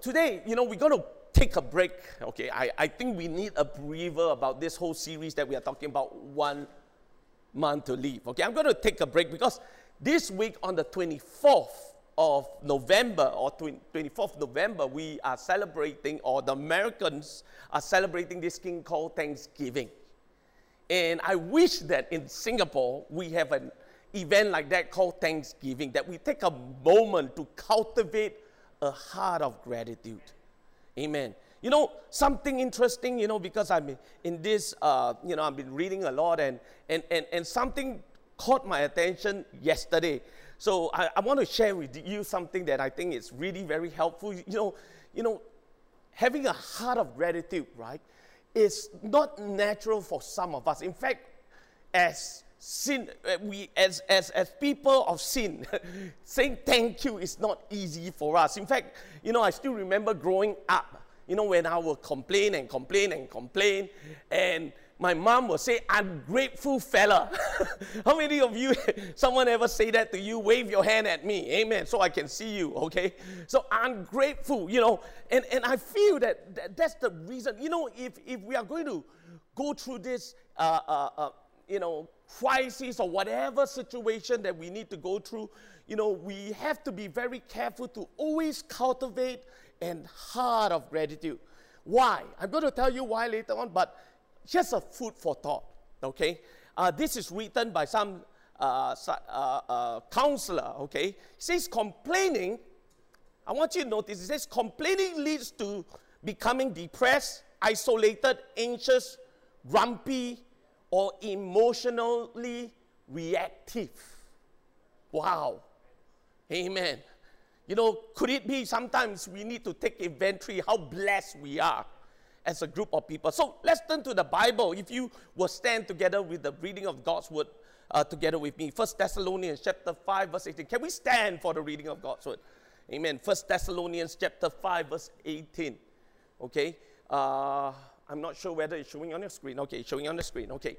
today, you know, we're going to take a break. Okay, I, I think we need a breather about this whole series that we are talking about one month to leave. Okay, I'm going to take a break because this week on the 24th of November or 24th November, we are celebrating, or the Americans are celebrating this thing called Thanksgiving. And I wish that in Singapore we have an event like that called Thanksgiving, that we take a moment to cultivate a heart of gratitude. Amen. You know, something interesting, you know, because I'm in this, uh, you know, I've been reading a lot and, and, and, and something caught my attention yesterday. So I, I want to share with you something that I think is really very helpful. You know, you know, having a heart of gratitude, right, is not natural for some of us. In fact, as sin, uh, we as, as, as people of sin, saying thank you is not easy for us. In fact, you know, I still remember growing up, you know, when I would complain and complain and complain, and my mom will say, ungrateful fella. How many of you, someone ever say that to you? Wave your hand at me. Amen. So I can see you, okay? So ungrateful, you know, and, and I feel that, that that's the reason. You know, if, if we are going to go through this, uh, uh, uh, you know, crisis or whatever situation that we need to go through, you know, we have to be very careful to always cultivate an heart of gratitude. Why? I'm going to tell you why later on, but just a food for thought, okay? Uh, this is written by some uh, uh, uh, counselor, okay? He says complaining, I want you to notice, it says complaining leads to becoming depressed, isolated, anxious, grumpy, or emotionally reactive. Wow. Amen. You know, could it be sometimes we need to take inventory how blessed we are? as a group of people. So let's turn to the Bible. If you will stand together with the reading of God's word uh, together with me. First Thessalonians chapter 5, verse 18. Can we stand for the reading of God's word? Amen. First Thessalonians chapter 5, verse 18. Okay. Uh, I'm not sure whether it's showing on your screen. Okay, it's showing on the screen. Okay.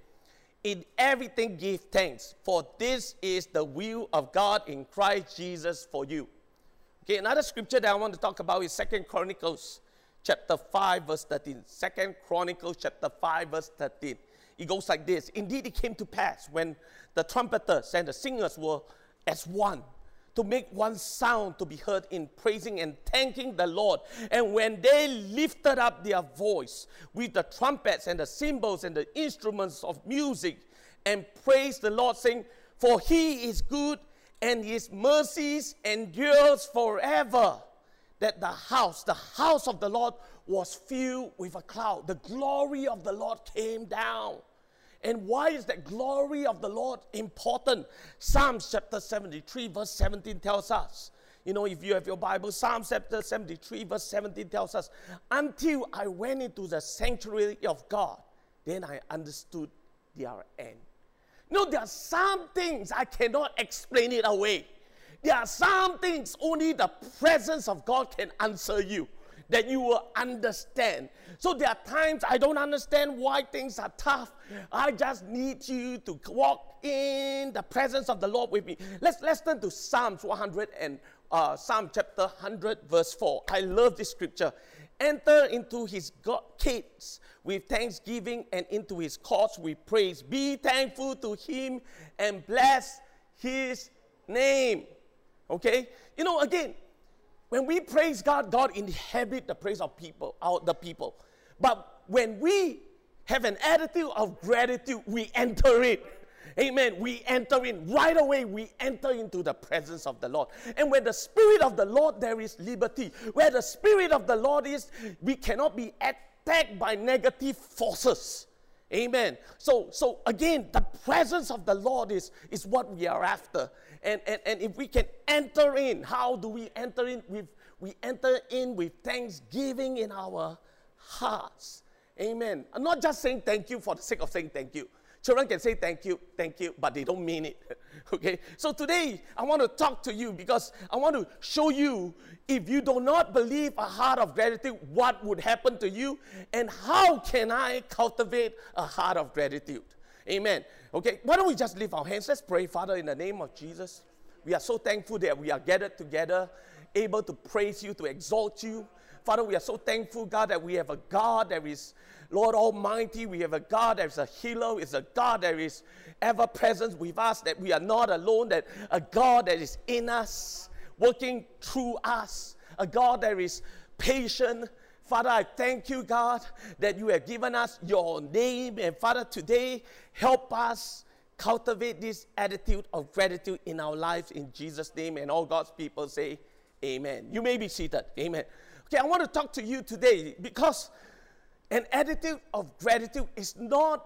In everything give thanks, for this is the will of God in Christ Jesus for you. Okay, another scripture that I want to talk about is Second Chronicles chapter 5, verse 13. Second Chronicles chapter 5, verse 13. It goes like this Indeed, it came to pass when the trumpeters and the singers were as one to make one sound to be heard in praising and thanking the Lord. And when they lifted up their voice with the trumpets and the cymbals and the instruments of music and praised the Lord, saying, For he is good and his mercies endures forever that the house, the house of the Lord, was filled with a cloud. The glory of the Lord came down. And why is that glory of the Lord important? Psalms chapter 73, verse 17 tells us. You know, if you have your Bible, Psalm chapter 73, verse 17 tells us, Until I went into the sanctuary of God, then I understood their end. You know, there are some things I cannot explain it away. There are some things only the presence of God can answer you that you will understand. So there are times I don't understand why things are tough. I just need you to walk in the presence of the Lord with me. Let's let's turn to Psalms 100 and uh, Psalm chapter 100 verse 4. I love this scripture. Enter into his God gates with thanksgiving and into his courts with praise. Be thankful to him and bless his name. Okay? You know, again, when we praise God, God inhabit the praise of people, our, the people. But when we have an attitude of gratitude, we enter it. Amen. We enter in. Right away, we enter into the presence of the Lord. And where the Spirit of the Lord, there is liberty. Where the Spirit of the Lord is, we cannot be attacked by negative forces. Amen. So, so again, the presence of the Lord is, is what we are after. And, and, and if we can enter in, how do we enter in? With, we enter in with thanksgiving in our hearts. Amen. I'm not just saying thank you for the sake of saying thank you. Children can say thank you, thank you, but they don't mean it. okay? So today, I want to talk to you because I want to show you if you do not believe a heart of gratitude, what would happen to you, and how can I cultivate a heart of gratitude. Amen. Okay, why don't we just lift our hands? Let's pray, Father, in the name of Jesus. We are so thankful that we are gathered together, able to praise you, to exalt you. Father, we are so thankful, God, that we have a God that is, Lord Almighty, we have a God that is a healer, is a God that is ever present with us, that we are not alone, that a God that is in us, working through us, a God that is patient. Father, I thank you, God, that you have given us your name. And Father, today, help us cultivate this attitude of gratitude in our lives in Jesus' name. And all God's people say, Amen. You may be seated. Amen. Okay, I want to talk to you today because an attitude of gratitude is not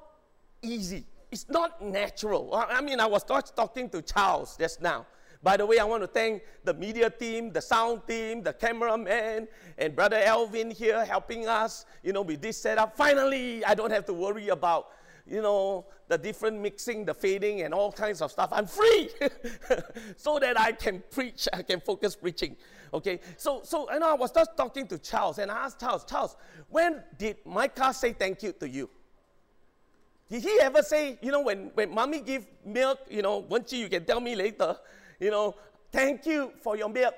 easy. It's not natural. I mean, I was talking to Charles just now. By the way, I want to thank the media team, the sound team, the cameraman, and Brother Elvin here helping us, you know, with this setup. Finally, I don't have to worry about, you know, the different mixing, the fading, and all kinds of stuff. I'm free so that I can preach, I can focus preaching. Okay, so, so you know, I was just talking to Charles, and I asked Charles, Charles, when did Micah say thank you to you? Did he ever say, you know, when, when mommy give milk, you know, one you can tell me later, you know, thank you for your milk.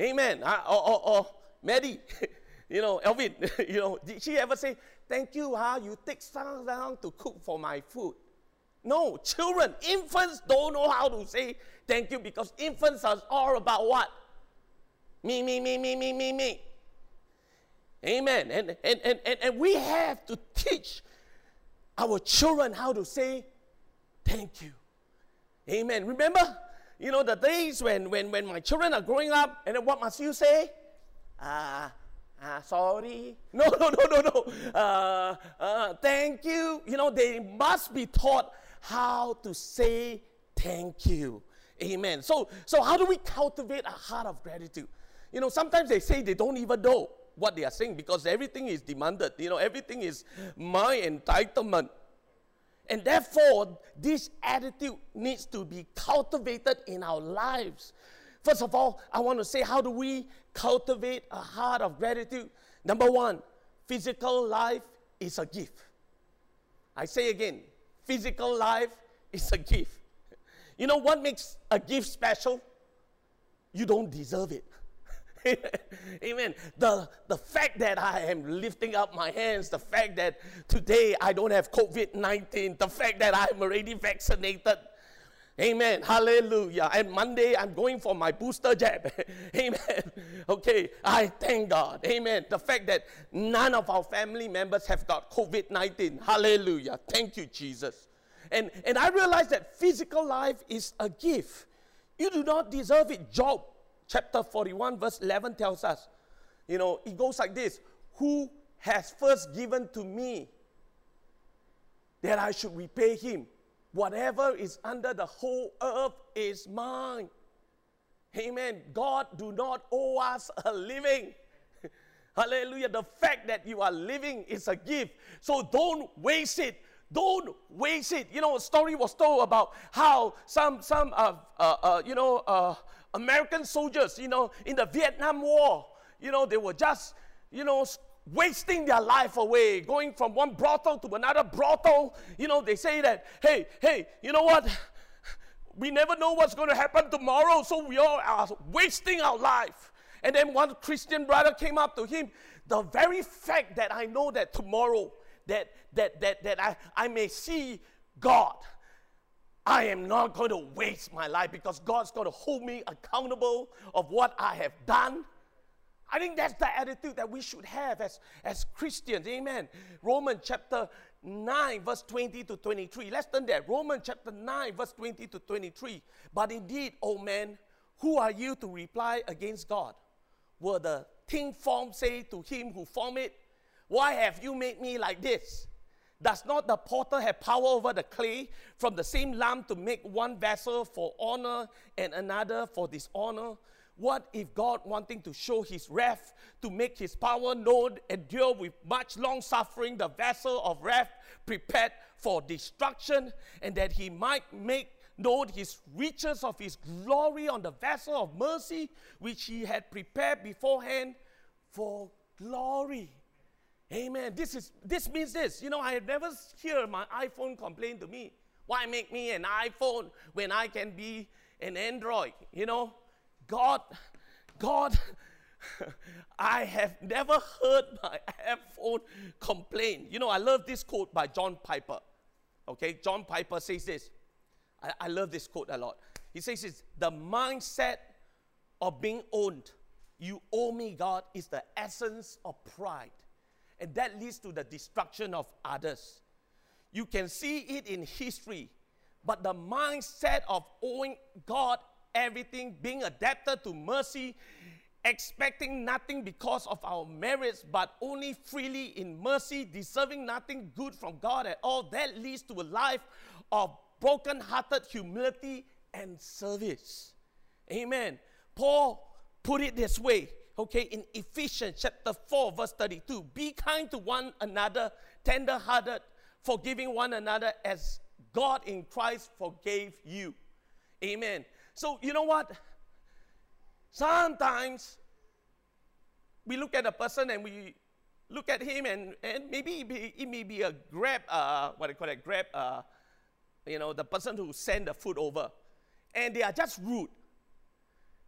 Amen. Uh, or, or, or Maddie, you know, Elvin, you know, did she ever say, thank you, huh? You take some down to cook for my food. No, children, infants don't know how to say thank you because infants are all about what? Me, me, me, me, me, me, me. Amen. And, and, and, and, and we have to teach our children how to say thank you. Amen. Remember, you know, the days when, when, when my children are growing up, and then what must you say? Ah, uh, uh, sorry. No, no, no, no, no. Uh, uh, thank you. You know, they must be taught how to say thank you. Amen. So, so how do we cultivate a heart of gratitude? You know, sometimes they say they don't even know what they are saying because everything is demanded. You know, everything is my entitlement. And therefore, this attitude needs to be cultivated in our lives. First of all, I want to say, how do we cultivate a heart of gratitude? Number one, physical life is a gift. I say again, physical life is a gift. You know what makes a gift special? You don't deserve it. Amen. The, the fact that I am lifting up my hands, the fact that today I don't have COVID 19, the fact that I'm already vaccinated. Amen. Hallelujah. And Monday I'm going for my booster jab. Amen. Okay. I thank God. Amen. The fact that none of our family members have got COVID 19. Hallelujah. Thank you, Jesus. And, and I realize that physical life is a gift. You do not deserve it. Job chapter 41, verse 11 tells us, you know, it goes like this Who has first given to me that I should repay him? Whatever is under the whole earth is mine. Amen. God do not owe us a living. Hallelujah. The fact that you are living is a gift. So don't waste it. Don't waste it. You know, a story was told about how some, some uh, uh, uh, you know, uh, American soldiers, you know, in the Vietnam War, you know, they were just, you know, wasting their life away, going from one brothel to another brothel. You know, they say that, hey, hey, you know what? We never know what's going to happen tomorrow, so we all are wasting our life. And then one Christian brother came up to him. The very fact that I know that tomorrow, that that that that I, I may see God, I am not going to waste my life because God's going to hold me accountable of what I have done. I think that's the attitude that we should have as, as Christians. Amen. Romans chapter 9, verse 20 to 23. Let's turn there. Romans chapter 9, verse 20 to 23. But indeed, O man, who are you to reply against God? Will the thing formed say to him who formed it, Why have you made me like this? Does not the potter have power over the clay from the same lump to make one vessel for honor and another for dishonor? What if God, wanting to show his wrath, to make his power known, endure with much long suffering the vessel of wrath prepared for destruction, and that he might make known his riches of his glory on the vessel of mercy, which he had prepared beforehand for glory? Amen. This is this means this. You know, I have never heard my iPhone complain to me. Why make me an iPhone when I can be an Android? You know, God, God, I have never heard my iPhone complain. You know, I love this quote by John Piper. Okay, John Piper says this. I, I love this quote a lot. He says this the mindset of being owned, you owe me, God, is the essence of pride. And that leads to the destruction of others. You can see it in history, but the mindset of owing God everything, being adapted to mercy, expecting nothing because of our merits, but only freely in mercy, deserving nothing good from God at all, that leads to a life of broken-hearted humility and service. Amen. Paul put it this way, okay, in Ephesians chapter 4, verse 32. Be kind to one another, tender-hearted, forgiving one another as God in Christ forgave you. Amen. So, you know what? Sometimes we look at a person and we look at him and, and maybe it, be, it may be a grab, uh, what do you call it, grab, uh, you know, the person who sent the food over. And they are just rude.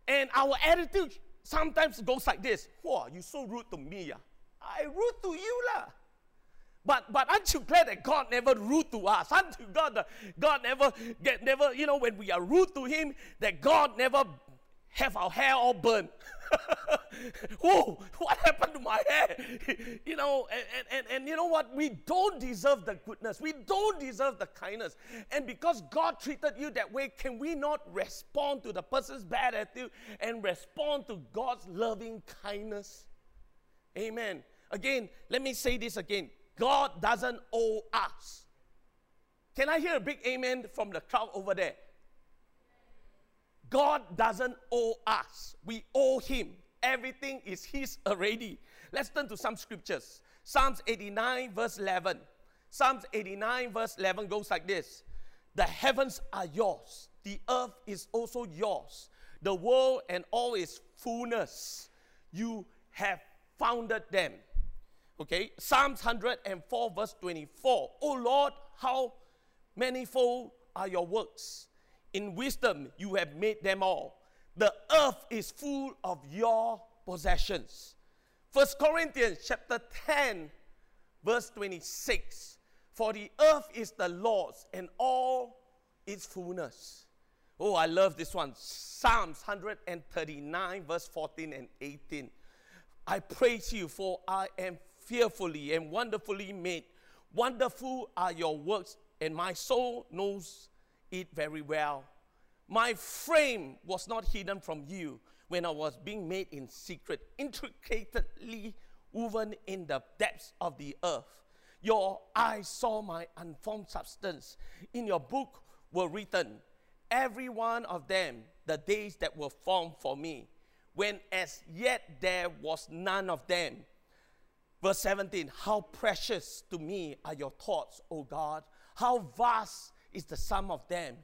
And our attitude sometimes it goes like this. Whoa, you so rude to me. Yeah? I rude to you. lah. But, but aren't you glad that God never rude to us? Aren't you that God never, get, never, you know, when we are rude to Him, that God never have our hair all burned? Whoa, what happened to my hair? you know, and, and, and you know what? We don't deserve the goodness. We don't deserve the kindness. And because God treated you that way, can we not respond to the person's bad attitude and respond to God's loving kindness? Amen. Again, let me say this again. God doesn't owe us. Can I hear a big amen from the crowd over there? God doesn't owe us, we owe Him. Everything is His already. Let's turn to some scriptures. Psalms 89, verse 11. Psalms 89, verse 11 goes like this The heavens are yours, the earth is also yours, the world and all its fullness. You have founded them. Okay, Psalms 104, verse 24. Oh Lord, how manifold are your works. In wisdom you have made them all. The earth is full of your possessions. First Corinthians chapter 10, verse 26. For the earth is the Lord's and all its fullness. Oh, I love this one. Psalms 139, verse 14 and 18. I praise you, for I am fearfully and wonderfully made. Wonderful are your works, and my soul knows it very well. My frame was not hidden from you when I was being made in secret, intricately woven in the depths of the earth. Your eyes saw my unformed substance. In your book were written, every one of them, the days that were formed for me, when as yet there was none of them. Verse 17, how precious to me are your thoughts, O God. How vast is the sum of them.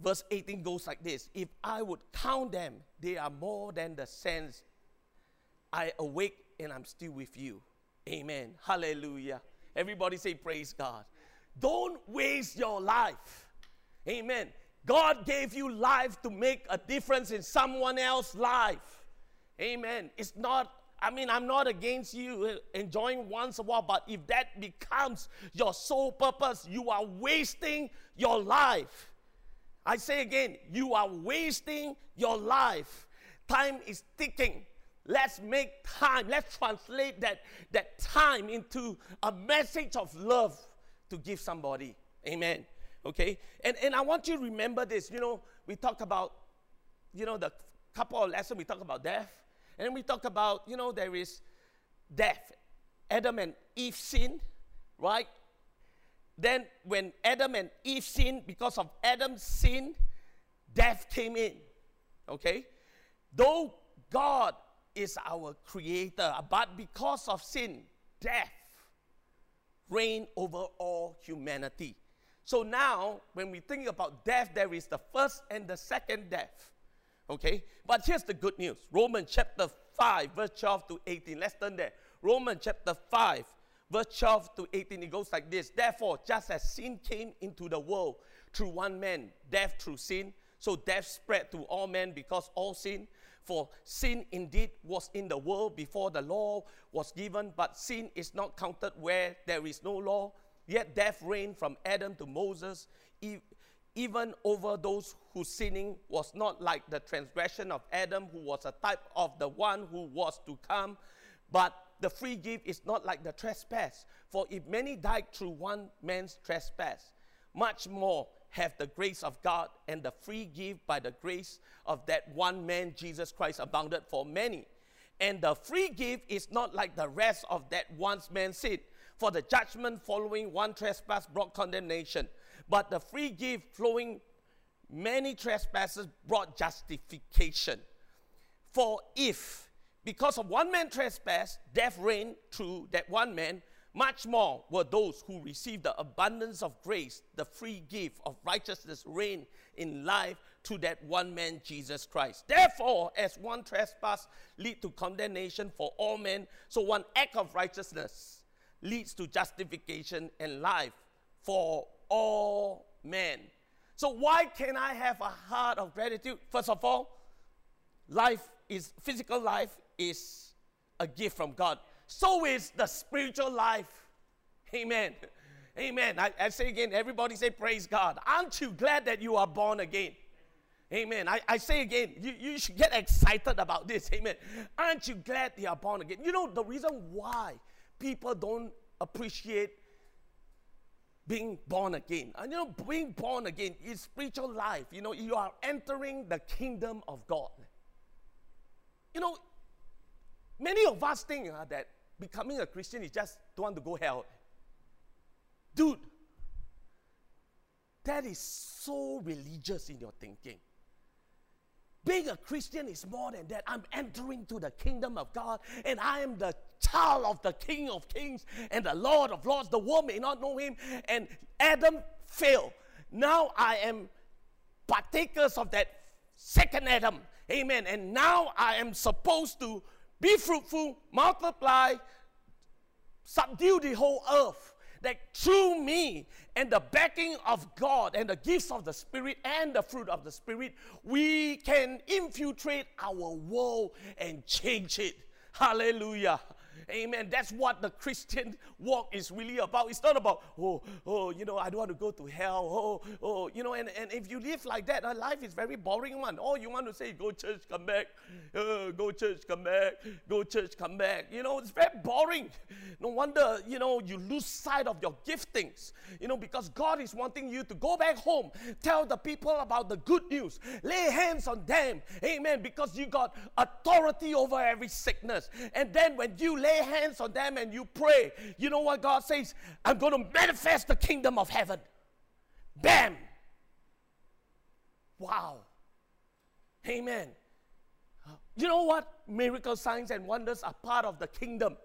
Verse 18 goes like this If I would count them, they are more than the sands. I awake and I'm still with you. Amen. Hallelujah. Everybody say, Praise God. Don't waste your life. Amen. God gave you life to make a difference in someone else's life. Amen. It's not I mean, I'm not against you enjoying once a while, but if that becomes your sole purpose, you are wasting your life. I say again, you are wasting your life. Time is ticking. Let's make time. Let's translate that, that time into a message of love to give somebody. Amen. Okay? And, and I want you to remember this. You know, we talked about, you know, the couple of lessons we talked about death. And then we talk about, you know, there is death. Adam and Eve sin, right? Then when Adam and Eve sinned, because of Adam's sin, death came in. Okay? Though God is our creator, but because of sin, death reigned over all humanity. So now, when we think about death, there is the first and the second death. Okay? But here's the good news Romans chapter 5, verse 12 to 18. Let's turn there. Romans chapter 5, verse 12 to 18. It goes like this Therefore, just as sin came into the world through one man, death through sin, so death spread to all men because all sin. For sin indeed was in the world before the law was given, but sin is not counted where there is no law. Yet death reigned from Adam to Moses, even over those whose sinning was not like the transgression of Adam, who was a type of the one who was to come. But the free gift is not like the trespass. For if many died through one man's trespass, much more have the grace of God and the free gift by the grace of that one man, Jesus Christ, abounded for many. And the free gift is not like the rest of that one man's sin. For the judgment following one trespass brought condemnation, but the free gift flowing many trespasses brought justification. For if, because of one man trespass, death reigned through that one man, much more were those who received the abundance of grace, the free gift of righteousness reign in life to that one man, Jesus Christ. Therefore, as one trespass lead to condemnation for all men, so one act of righteousness leads to justification and life for all men. So why can I have a heart of gratitude? First of all, life is physical life is a gift from God so is the spiritual life. Amen. Amen. I, I, say again, everybody say, Praise God. Aren't you glad that you are born again? Amen. I, I say again, you, you should get excited about this. Amen. Aren't you glad you are born again? You know, the reason why people don't appreciate being born again. And you know, being born again is spiritual life. You know, you are entering the kingdom of God. You know, many of us think uh, that becoming a Christian is just don't want to go hell. Dude, that is so religious in your thinking. Being a Christian is more than that. I'm entering to the kingdom of God and I am the child of the King of Kings and the Lord of Lords. The world may not know him and Adam failed. Now I am partakers of that second Adam. Amen. And now I am supposed to be fruitful, multiply, subdue the whole earth. That through me and the backing of God and the gifts of the Spirit and the fruit of the Spirit, we can infiltrate our world and change it. Hallelujah. Amen. That's what the Christian walk is really about. It's not about, oh, oh, you know, I don't want to go to hell. Oh, oh, you know, and, and if you live like that, life is very boring one. All you want to say, go church, come back. Uh, go church, come back. Go church, come back. You know, it's very boring. No wonder, you know, you lose sight of your giftings. You know, because God is wanting you to go back home, tell the people about the good news, lay hands on them. Amen. Because you got authority over every sickness. And then when you lay lay hands on them and you pray, you know what God says? I'm going to manifest the kingdom of heaven. Bam! Wow. Amen. You know what? Miracle signs and wonders are part of the kingdom.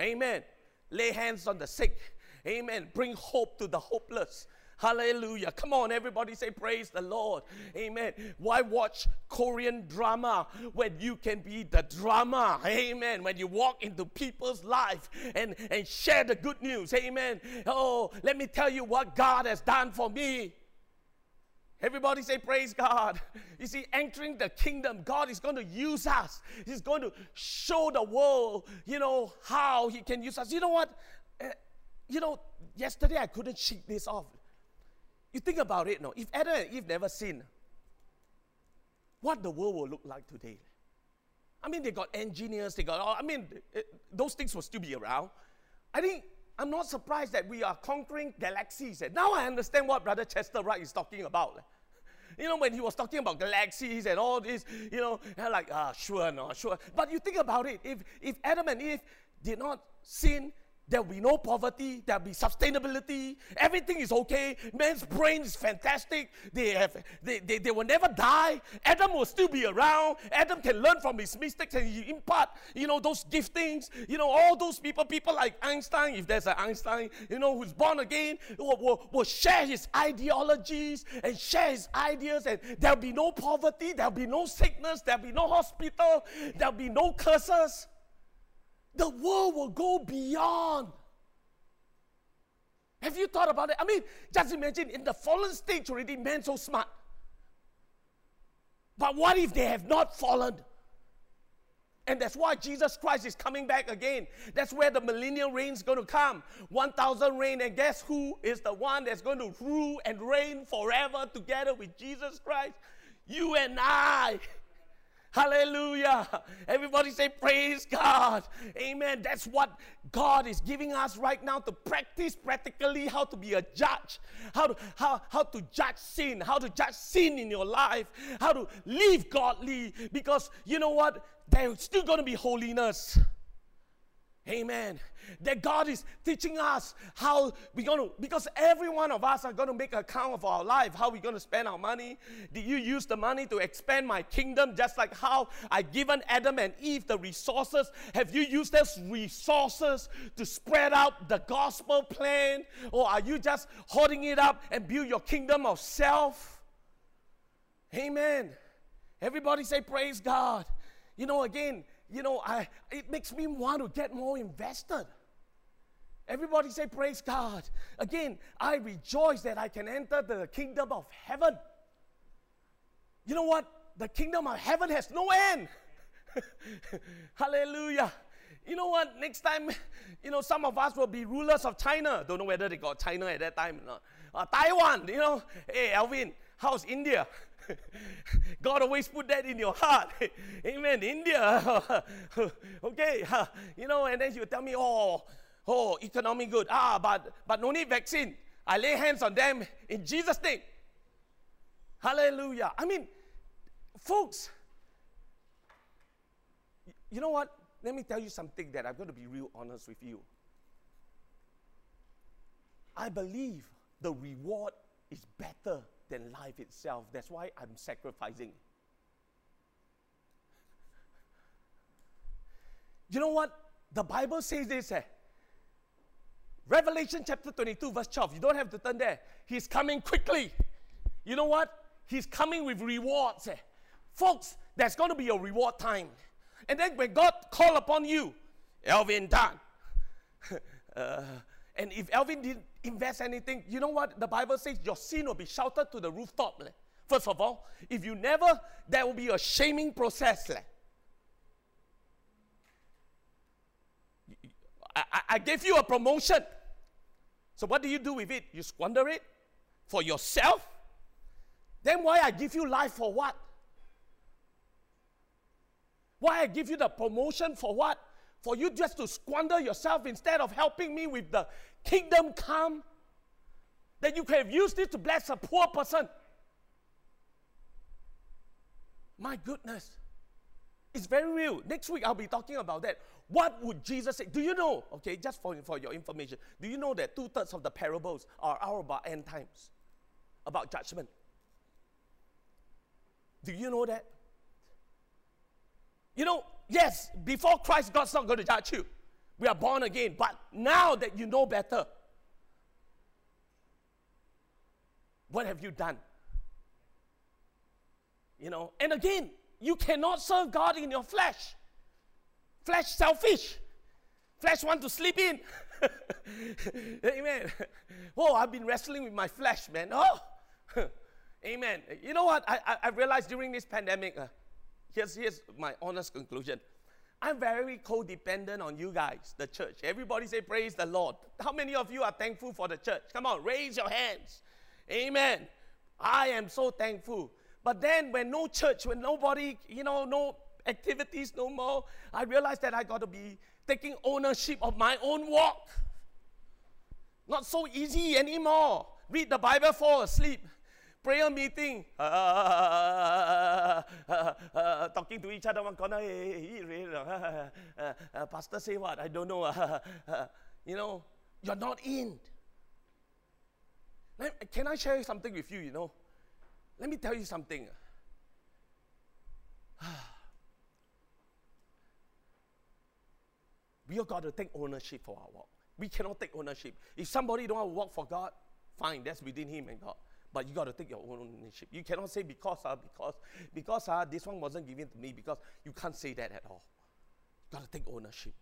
Amen. Lay hands on the sick. Amen. Bring hope to the hopeless. Hallelujah. Come on, everybody say, Praise the Lord. Amen. Why watch Korean drama when you can be the drama? Amen. When you walk into people's life and, and share the good news. Amen. Oh, let me tell you what God has done for me. Everybody say, Praise God. You see, entering the kingdom, God is going to use us. He's going to show the world, you know, how He can use us. You know what? Uh, you know, yesterday I couldn't shake this off. You think about it, no? If Adam and Eve never sinned, what the world will look like today? I mean, they got engineers, they got, I mean, it, eh, those things will still be around. I think, I'm not surprised that we are conquering galaxies. And now I understand what Brother Chester Wright is talking about. Eh? You know, when he was talking about galaxies and all this, you know, like, ah, sure, no, sure. But you think about it, if, if Adam and Eve did not sin, there will be no poverty, there will be sustainability, everything is okay. Man's brain is fantastic. They, have, they, they, they will never die. Adam will still be around. Adam can learn from his mistakes and he impart, you know, those giftings. You know, all those people, people like Einstein, if there's an Einstein, you know, who's born again, will, will, will share his ideologies and share his ideas and there'll be no poverty, there'll be no sickness, there'll be no hospital, there'll be no curses the world will go beyond. Have you thought about it? I mean, just imagine in the fallen stage already, man so smart. But what if they have not fallen? And that's why Jesus Christ is coming back again. That's where the millennial reign is going to come. 1,000 reign. And guess who is the one that's going to rule and reign forever together with Jesus Christ? You and I. Hallelujah. Everybody say, Praise God. Amen. That's what God is giving us right now to practice practically how to be a judge, how to, how, how to judge sin, how to judge sin in your life, how to live godly. Because you know what? There's still going to be holiness. Amen. That God is teaching us how we're going to, because every one of us are going to make account of our life, how we're going to spend our money. Did you use the money to expand my kingdom just like how I given Adam and Eve the resources? Have you used those resources to spread out the gospel plan? Or are you just holding it up and build your kingdom of self? Amen. Everybody say, Praise God. You know, again, you know, I, it makes me want to get more invested. Everybody say, Praise God. Again, I rejoice that I can enter the kingdom of heaven. You know what? The kingdom of heaven has no end. Hallelujah. You know what? Next time, you know, some of us will be rulers of China. Don't know whether they got China at that time or not. Uh, Taiwan, you know. Hey, Alvin, how's India? God always put that in your heart. Amen. India. okay. You know, and then you tell me, oh, oh, economy good. Ah, but but no need vaccine. I lay hands on them in Jesus' name. Hallelujah. I mean, folks, you know what? Let me tell you something that I'm going to be real honest with you. I believe the reward is better than life itself. That's why I'm sacrificing. You know what? The Bible says this. Eh? Revelation chapter 22, verse 12. You don't have to turn there. He's coming quickly. You know what? He's coming with rewards. Eh? Folks, there's going to be a reward time. And then when God call upon you, Elvin done. uh, and if Elvin didn't invest anything, you know what the Bible says? Your sin will be shouted to the rooftop. First of all, if you never, there will be a shaming process. I, I gave you a promotion. So what do you do with it? You squander it for yourself? Then why I give you life for what? Why I give you the promotion for what? For you just to squander yourself instead of helping me with the kingdom come? That you could have used it to bless a poor person. My goodness. It's very real. Next week I'll be talking about that. What would Jesus say? Do you know? Okay, just for, for your information, do you know that two thirds of the parables are all about end times, about judgment? Do you know that? You know, yes, before Christ, God's not going to judge you. We are born again. But now that you know better, what have you done? You know, and again, you cannot serve God in your flesh. Flesh selfish. Flesh want to sleep in. Amen. Oh, I've been wrestling with my flesh, man. Oh, amen. You know what? I, I, I realized during this pandemic, uh, here's, here's my honest conclusion. I'm very codependent on you guys, the church. Everybody say, Praise the Lord. How many of you are thankful for the church? Come on, raise your hands. Amen. I am so thankful. But then, when no church, when nobody, you know, no activities no more, I realized that I got to be taking ownership of my own walk. Not so easy anymore. Read the Bible, fall asleep prayer meeting, uh, uh, uh, talking to each other one corner. pastor say what? I don't know. you know, you're not in. Can I share something with you? You know, let me tell you something. we have got to take ownership for our walk. We cannot take ownership. If somebody don't want to walk for God, fine, that's within him and God. But you got to take your own ownership. You cannot say because, uh, because, because uh, this one wasn't given to me, because you can't say that at all. You got to take ownership.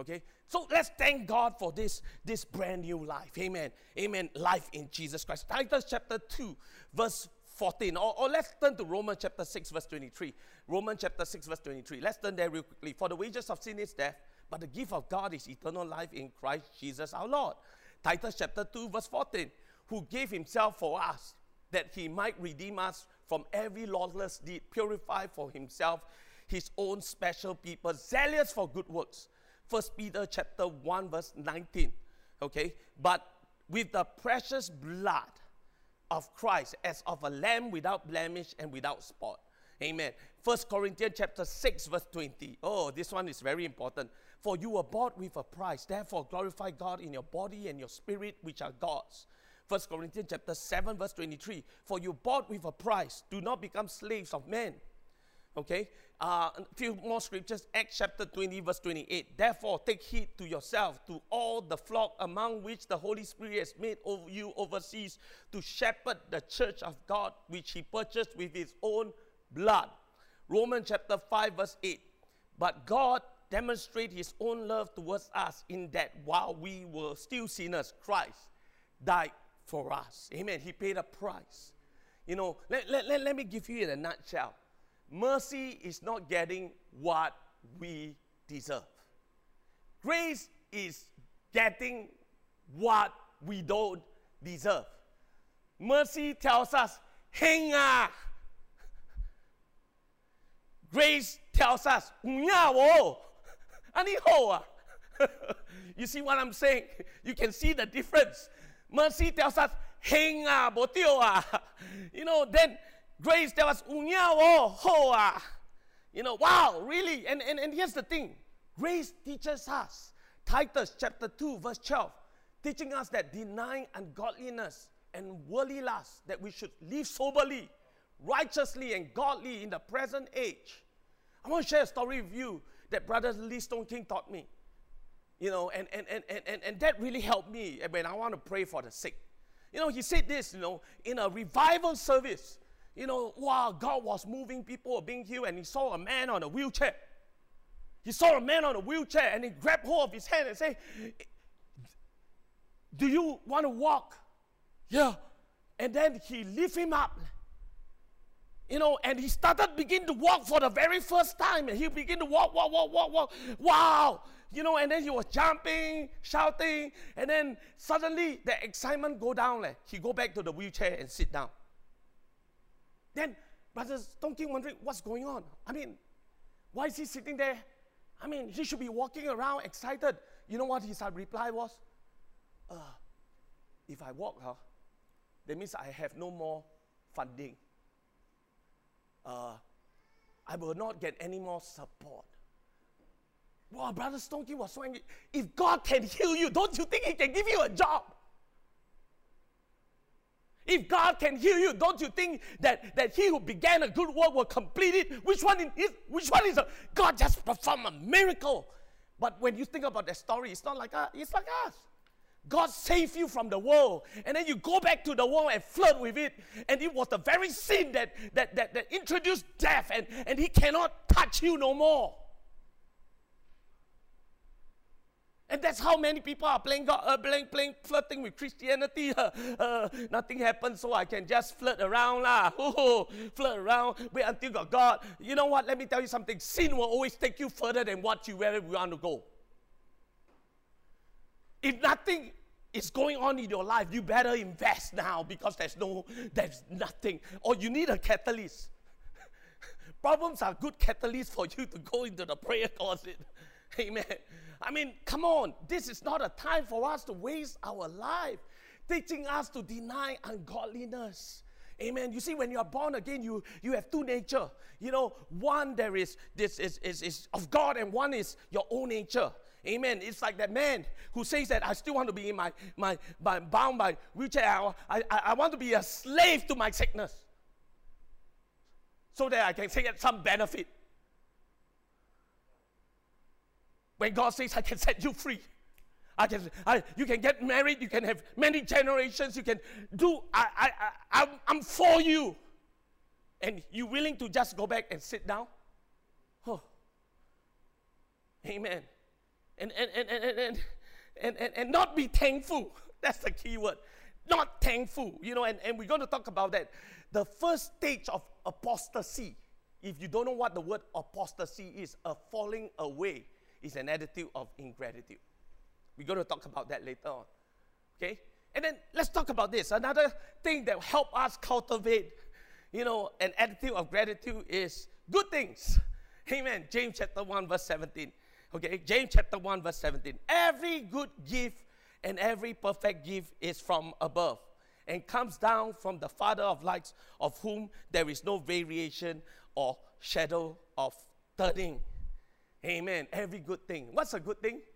Okay? So let's thank God for this, this brand new life. Amen. Amen. Life in Jesus Christ. Titus chapter 2, verse 14. Or, or let's turn to Romans chapter 6, verse 23. Romans chapter 6, verse 23. Let's turn there real quickly. For the wages of sin is death, but the gift of God is eternal life in Christ Jesus our Lord. Titus chapter 2, verse 14. Who gave himself for us, that he might redeem us from every lawless deed, purify for himself his own special people, zealous for good works. First Peter chapter 1, verse 19. Okay? But with the precious blood of Christ as of a lamb without blemish and without spot. Amen. First Corinthians chapter 6, verse 20. Oh, this one is very important. For you were bought with a price. Therefore, glorify God in your body and your spirit, which are God's. First Corinthians chapter 7, verse 23. For you bought with a price. Do not become slaves of men. Okay? Uh, a few more scriptures. Acts chapter 20, verse 28. Therefore, take heed to yourself, to all the flock among which the Holy Spirit has made over you overseas, to shepherd the church of God, which he purchased with his own blood. Romans chapter 5, verse 8. But God demonstrate his own love towards us in that while we were still sinners, Christ died for us. Amen. He paid a price. You know, let, let, let, let me give you in a nutshell. Mercy is not getting what we deserve. Grace is getting what we don't deserve. Mercy tells us, hang ah. Grace tells us, you see what I'm saying? You can see the difference. Mercy tells us, heng ah, ah. You know, then grace tells us, unya wo ho ah. You know, wow, really? And, and, and here's the thing. Grace teaches us, Titus chapter 2, verse 12, teaching us that denying ungodliness and worldly lust, that we should live soberly, righteously, and godly in the present age. I want to share a story with you that Brother Lee Stoneking taught me. You know, and, and, and, and, and that really helped me eh, when I want to pray for the sick. You know, he said this, you know, in a revival service. You know, wow, God was moving, people were being healed, and he saw a man on a wheelchair. He saw a man on a wheelchair and he grabbed hold of his hand and said, Do you want to walk? Yeah. And then he lift him up you know, and he started begin to walk for the very first time. And he began to walk, walk, walk, walk, walk. Wow. You know, and then he was jumping, shouting, and then suddenly the excitement go down. Like, he go back to the wheelchair and sit down. Then brother Stoneking wondering what's going on. I mean, why is he sitting there? I mean, he should be walking around excited. You know what his reply was? Uh, if I walk, huh, that means I have no more funding uh, I will not get any more support. Wow, Brother Stoneking was so angry. If God can heal you, don't you think He can give you a job? If God can heal you, don't you think that, that He who began a good work will complete it? Which one is which one is a, God just perform a miracle? But when you think about that story, it's not like us, it's like us. God saved you from the world, and then you go back to the world and flirt with it, and it was the very sin that, that, that, that introduced death, and, and He cannot touch you no more. And that's how many people are playing, God, uh, playing, playing, flirting with Christianity. Uh, uh, nothing happens, so I can just flirt around lah. flirt around, wait until God. God, you know what? Let me tell you something. Sin will always take you further than what you where we want to go. If nothing is going on in your life, you better invest now because there's no, there's nothing. Or you need a catalyst. Problems are good catalysts for you to go into the prayer closet. Amen. I mean, come on. This is not a time for us to waste our life teaching us to deny ungodliness. Amen. You see, when you are born again, you, you have two nature. You know, one there is this is, is, is of God, and one is your own nature. Amen. It's like that man who says that I still want to be in my, my, my bound by wheelchair. I, I, I want to be a slave to my sickness so that I can get some benefit. When God says, I can set you free. I can, I, you can get married, you can have many generations, you can do, I, I, I, I'm, I'm for you. And you willing to just go back and sit down? Oh. Amen and, and, and, and, and, and, and, and not be thankful. That's the key word. not thankful. You know, and, and we're going to talk about that. The first stage of apostasy, if you don't know what the word apostasy is, a falling away, is an attitude of ingratitude. We're going to talk about that later on. Okay? And then let's talk about this. Another thing that will help us cultivate, you know, an attitude of gratitude is good things. Amen. James chapter 1, verse 17. Okay, James chapter 1, verse 17. Every good gift and every perfect gift is from above and comes down from the Father of lights, of whom there is no variation or shadow of turning. Amen. Every good thing. What's a good thing?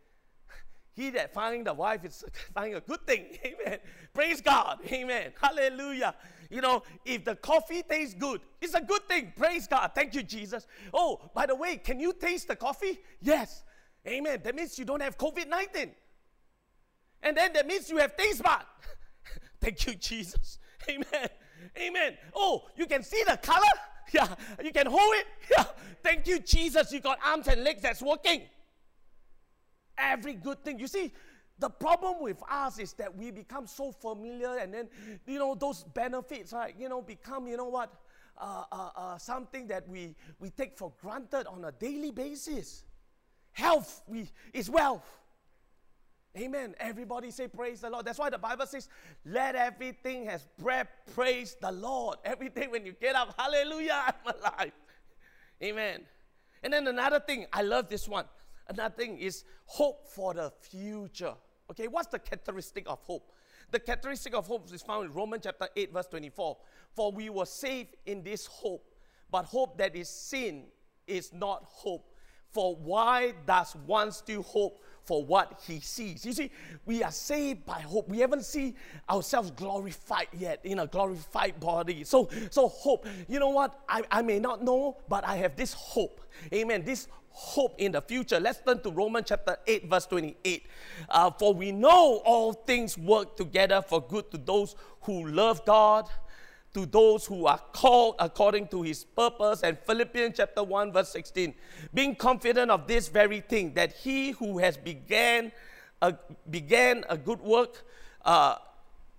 He that finding the wife is finding a good thing. Amen. Praise God. Amen. Hallelujah. You know, if the coffee tastes good, it's a good thing. Praise God. Thank you, Jesus. Oh, by the way, can you taste the coffee? Yes. Amen. That means you don't have COVID 19. And then that means you have taste bud. Thank you, Jesus. Amen. Amen. Oh, you can see the color? Yeah. You can hold it? Yeah. Thank you, Jesus. You got arms and legs that's working every good thing. You see, the problem with us is that we become so familiar and then, you know, those benefits, right, you know, become, you know what, uh, uh, uh, something that we, we take for granted on a daily basis. Health we, is wealth. Amen. Everybody say praise the Lord. That's why the Bible says, let everything has breath praise the Lord. Every day when you get up, hallelujah, I'm alive. Amen. And then another thing, I love this one. Another thing is hope for the future. Okay, what's the characteristic of hope? The characteristic of hope is found in Romans chapter 8, verse 24. For we were saved in this hope, but hope that is seen is not hope. For why does one still hope for what he sees? You see, we are saved by hope. We haven't seen ourselves glorified yet in a glorified body. So, so hope. You know what? I, I may not know, but I have this hope. Amen. This hope in the future. Let's turn to Romans chapter 8, verse 28. Uh, for we know all things work together for good to those who love God, to those who are called according to his purpose. And Philippians chapter 1, verse 16. Being confident of this very thing, that he who has began a, began a good work uh,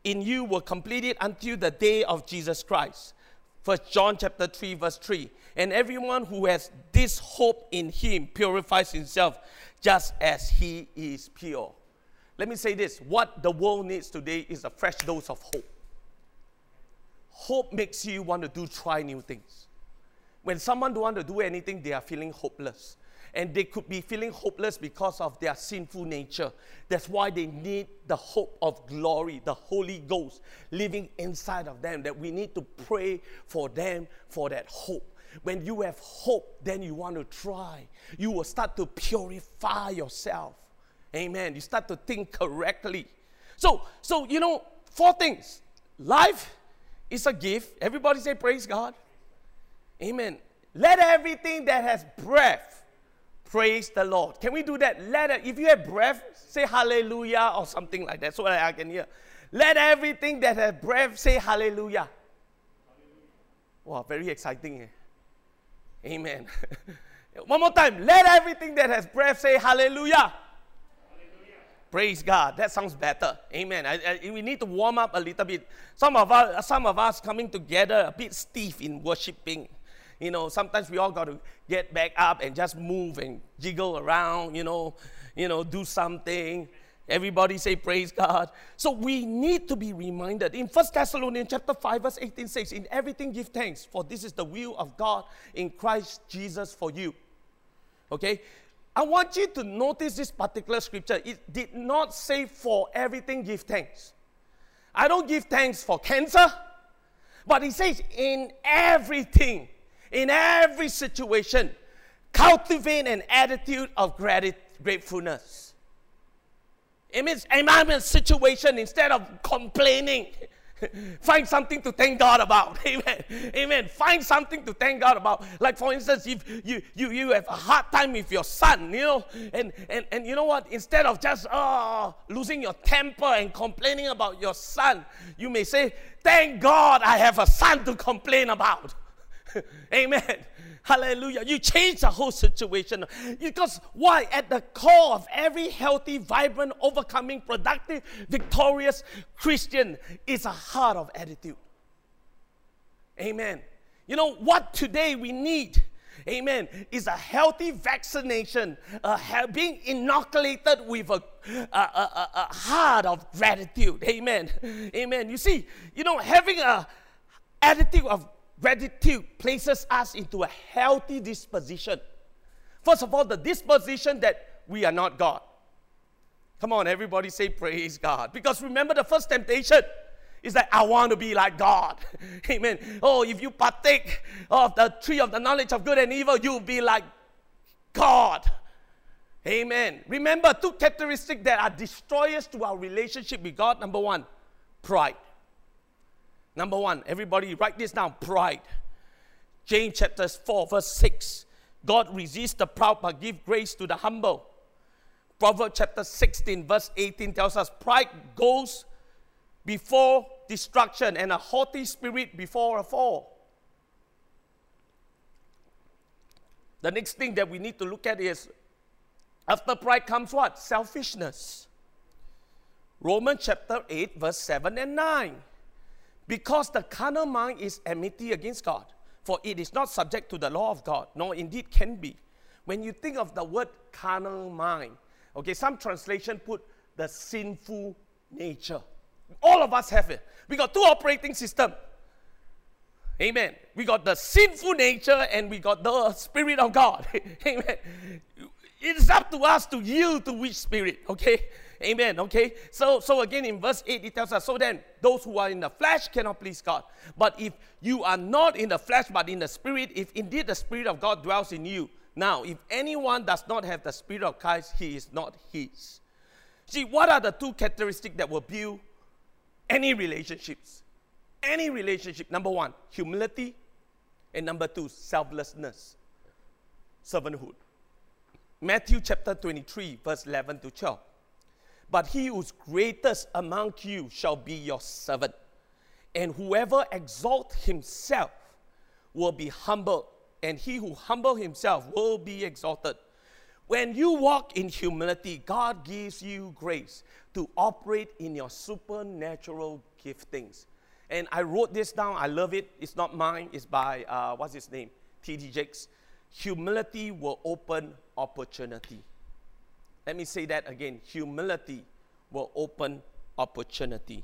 in you will complete it until the day of Jesus Christ. First John chapter 3, verse 3. And everyone who has this hope in him purifies himself just as he is pure. Let me say this what the world needs today is a fresh dose of hope. Hope makes you want to do try new things. When someone don't want to do anything, they are feeling hopeless and they could be feeling hopeless because of their sinful nature. That's why they need the hope of glory, the Holy Ghost living inside of them. That we need to pray for them for that hope. When you have hope, then you want to try. You will start to purify yourself. Amen. You start to think correctly. So, so you know, four things. Life is a gift. Everybody say praise God. Amen. Let everything that has breath Praise the Lord. Can we do that? Let it, if you have breath, say hallelujah or something like that so that I can hear. Let everything that has breath say hallelujah. hallelujah. Wow, very exciting. Eh? Amen. One more time. Let everything that has breath say hallelujah. Praise God. That sounds better. Amen. I, I, we need to warm up a little bit. Some of us, some of us coming together a bit stiff in worshiping. You know, sometimes we all got to get back up and just move and jiggle around, you know, you know, do something. Everybody say praise God. So we need to be reminded. In 1 Thessalonians chapter 5, verse 18 says, In everything give thanks, for this is the will of God in Christ Jesus for you. Okay? I want you to notice this particular scripture. It did not say for everything give thanks. I don't give thanks for cancer, but it says in everything in every situation, cultivate an attitude of gratefulness. It means, am I in a situation instead of complaining? Find something to thank God about. Amen. Amen. Find something to thank God about. Like for instance, if you you you have a hard time with your son, you know, and and, and you know what? Instead of just oh losing your temper and complaining about your son, you may say, Thank God I have a son to complain about. Amen. Hallelujah. You change the whole situation. Because why? At the core of every healthy, vibrant, overcoming, productive, victorious Christian is a heart of attitude. Amen. You know what today we need? Amen. Is a healthy vaccination, uh, being inoculated with a, a, a, a heart of gratitude. Amen. Amen. You see, you know, having a attitude of gratitude places us into a healthy disposition. First of all, the disposition that we are not God. Come on, everybody say praise God. Because remember the first temptation is that I want to be like God. Amen. Oh, if you partake of the tree of the knowledge of good and evil, you'll be like God. Amen. Remember two characteristics that are destroyers to our relationship with God. Number one, pride. Number one, everybody write this down pride. James chapter 4, verse 6. God resists the proud but give grace to the humble. Proverbs chapter 16, verse 18 tells us pride goes before destruction and a haughty spirit before a fall. The next thing that we need to look at is after pride comes what? Selfishness. Romans chapter 8, verse 7 and 9. Because the carnal mind is enmity against God, for it is not subject to the law of God, nor indeed can be. When you think of the word carnal mind, okay, some translation put the sinful nature. All of us have it. We got two operating system. Amen. We got the sinful nature and we got the spirit of God. Amen. It's up to us to yield to which spirit, okay? Amen. Okay. So so again in verse 8 it tells us, so then those who are in the flesh cannot please God. But if you are not in the flesh but in the spirit, if indeed the spirit of God dwells in you, now if anyone does not have the spirit of Christ, he is not his. See, what are the two characteristics that will build any relationships? Any relationship. Number one, humility. And number two, selflessness, servanthood. Matthew chapter 23, verse 11 to 12. But he who's greatest among you shall be your servant. And whoever exalts himself will be humbled, and he who humbles himself will be exalted. When you walk in humility, God gives you grace to operate in your supernatural giftings. And I wrote this down. I love it. It's not mine. It's by uh, what's his name? T.D. Jakes. Humility will open opportunity. Let me say that again. Humility will open opportunity.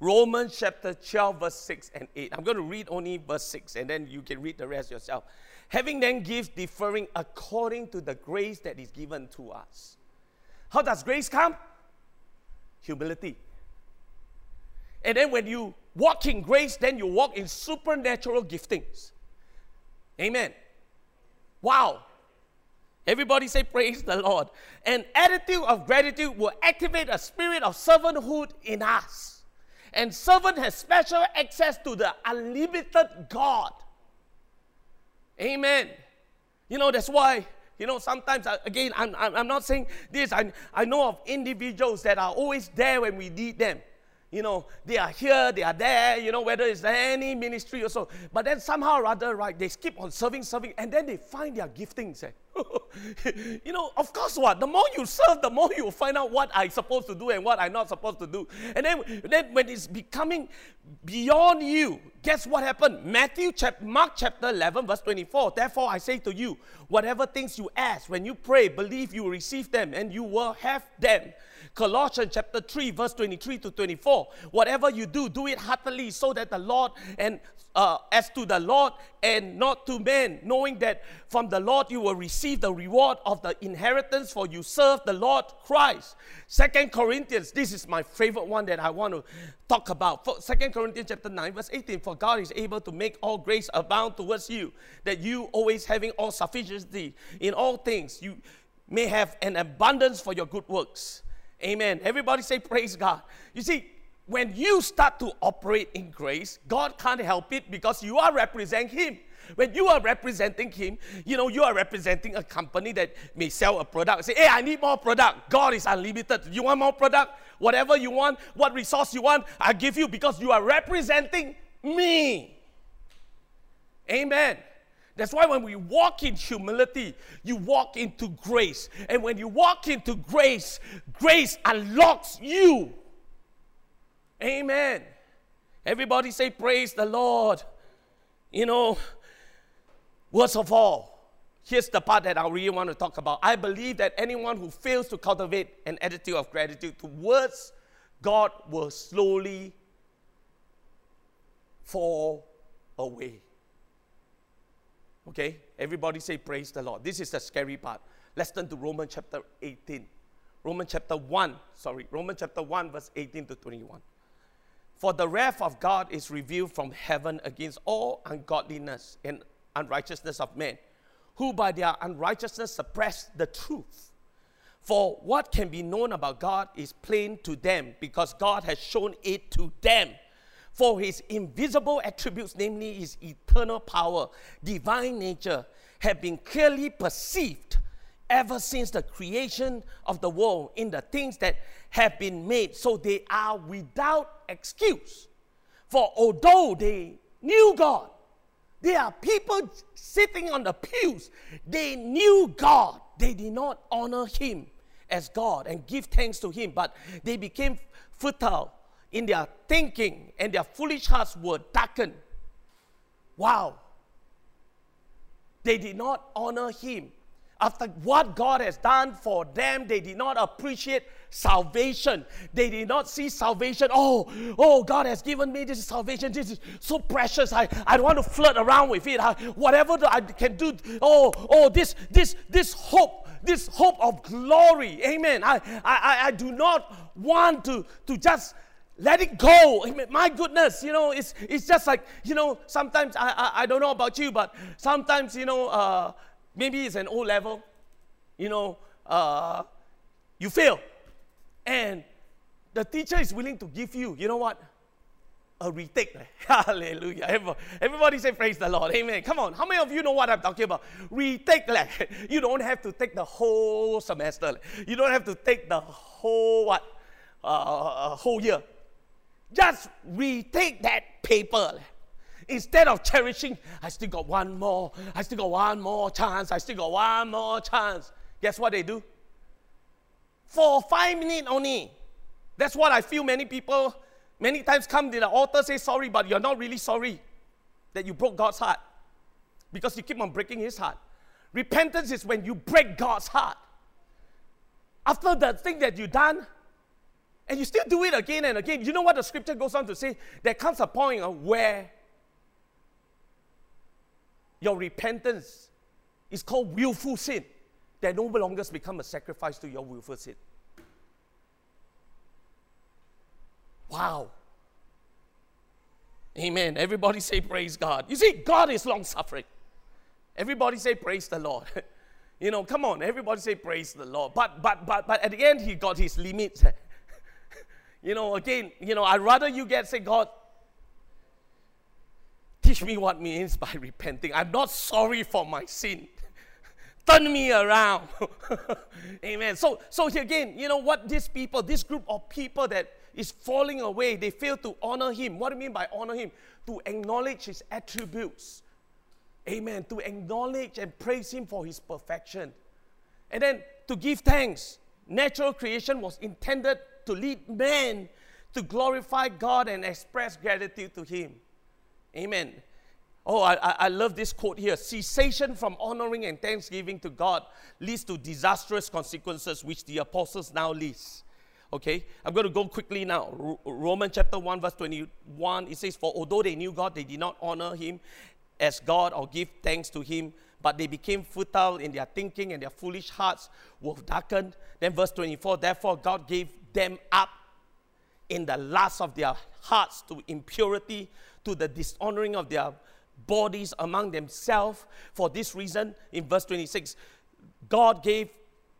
Romans chapter 12, verse 6 and 8. I'm going to read only verse 6 and then you can read the rest yourself. Having then gifts differing according to the grace that is given to us. How does grace come? Humility. And then when you walk in grace, then you walk in supernatural giftings. Amen. Wow. Everybody say, Praise the Lord. An attitude of gratitude will activate a spirit of servanthood in us. And servant has special access to the unlimited God. Amen. You know, that's why, you know, sometimes, uh, again, I'm, I'm not saying this. I, I know of individuals that are always there when we need them you know, they are here, they are there, you know, whether it's any ministry or so. But then somehow or other, right, they keep on serving, serving, and then they find their giftings. Eh? you know, of course, what? The more you serve, the more you find out what I'm supposed to do and what I'm not supposed to do. And then, then when it's becoming beyond you, guess what happened? Matthew, chap- Mark chapter 11, verse 24. Therefore, I say to you, whatever things you ask, when you pray, believe you receive them and you will have them. Colossians chapter 3, verse 23 to 24. Whatever you do, do it heartily so that the Lord and uh, as to the Lord and not to men, knowing that from the Lord you will receive the reward of the inheritance, for you serve the Lord Christ. Second Corinthians, this is my favorite one that I want to talk about. For Second Corinthians chapter 9, verse 18. For God is able to make all grace abound towards you, that you always having all sufficiency in all things, you may have an abundance for your good works. Amen. Everybody say, Praise God. You see, when you start to operate in grace, God can't help it because you are representing Him. When you are representing Him, you know, you are representing a company that may sell a product. Say, hey, I need more product. God is unlimited. You want more product? Whatever you want, what resource you want, I give you because you are representing me. Amen. That's why when we walk in humility, you walk into grace. And when you walk into grace, grace unlocks you. Amen. Everybody say, Praise the Lord. You know, worst of all, here's the part that I really want to talk about. I believe that anyone who fails to cultivate an attitude of gratitude towards God will slowly fall away. Okay? Everybody say, Praise the Lord. This is the scary part. Let's turn to Romans chapter 18. Romans chapter 1, sorry, Romans chapter 1, verse 18 to 21. For the wrath of God is revealed from heaven against all ungodliness and unrighteousness of men, who by their unrighteousness suppress the truth. For what can be known about God is plain to them, because God has shown it to them. For his invisible attributes, namely his eternal power, divine nature, have been clearly perceived ever since the creation of the world in the things that have been made. So they are without excuse. For although they knew God, there are people sitting on the pews, they knew God, they did not honor him as God and give thanks to him, but they became futile in their thinking and their foolish hearts were darkened. Wow. They did not honor him. After what God has done for them, they did not appreciate salvation. They did not see salvation. Oh, oh, God has given me this salvation. This is so precious. I, I want to flirt around with it. I, whatever I can do. Oh, oh, this, this, this hope, this hope of glory. Amen. I, I, I do not want to, to just let it go. My goodness, you know, it's, it's just like, you know, sometimes, I, I, I don't know about you, but sometimes, you know, uh, maybe it's an O level, you know, uh, you fail. And the teacher is willing to give you, you know what? A retake. Hallelujah. Everybody say praise the Lord. Amen. Come on. How many of you know what I'm talking about? Retake. Like, you don't have to take the whole semester. You don't have to take the whole what? Uh, uh whole year. Just retake that paper. Instead of cherishing, I still got one more, I still got one more chance, I still got one more chance. Guess what they do? For five minutes only. That's what I feel many people many times come to the altar say sorry, but you're not really sorry that you broke God's heart because you keep on breaking his heart. Repentance is when you break God's heart. After the thing that you've done, and you still do it again and again. You know what the scripture goes on to say? There comes a point uh, where your repentance is called willful sin that no longer becomes a sacrifice to your willful sin. Wow. Amen. Everybody say praise God. You see, God is long suffering. Everybody say praise the Lord. you know, come on, everybody say praise the Lord. But but but but at the end he got his limits. you know, again, you know, I'd rather you get say, God, Teach me what means by repenting. I'm not sorry for my sin. Turn me around. Amen. So, so again, you know what these people, this group of people that is falling away, they fail to honor him. What do you mean by honor him? To acknowledge his attributes. Amen. To acknowledge and praise him for his perfection. And then to give thanks. Natural creation was intended to lead men to glorify God and express gratitude to him. Amen. Oh, I, I love this quote here. Cessation from honoring and thanksgiving to God leads to disastrous consequences, which the apostles now list. Okay, I'm going to go quickly now. Romans chapter 1, verse 21, it says, For although they knew God, they did not honor him as God or give thanks to him, but they became futile in their thinking and their foolish hearts were darkened. Then, verse 24, therefore, God gave them up in the lust of their hearts to impurity to the dishonoring of their bodies among themselves. For this reason, in verse 26, God gave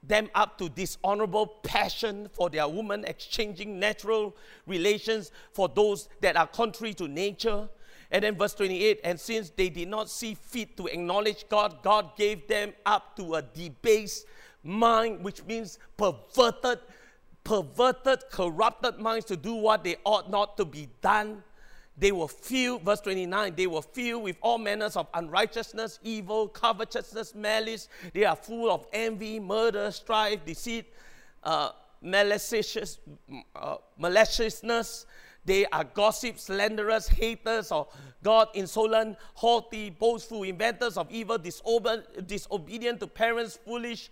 them up to dishonorable passion for their women, exchanging natural relations for those that are contrary to nature. And then verse 28 And since they did not see fit to acknowledge God, God gave them up to a debased mind, which means perverted, perverted, corrupted minds to do what they ought not to be done They were filled, verse 29, they were filled with all manners of unrighteousness, evil, covetousness, malice. They are full of envy, murder, strife, deceit, uh, uh, maliciousness. They are gossips, slanderers, haters of God, insolent, haughty, boastful, inventors of evil, disobe- disobedient to parents, foolish,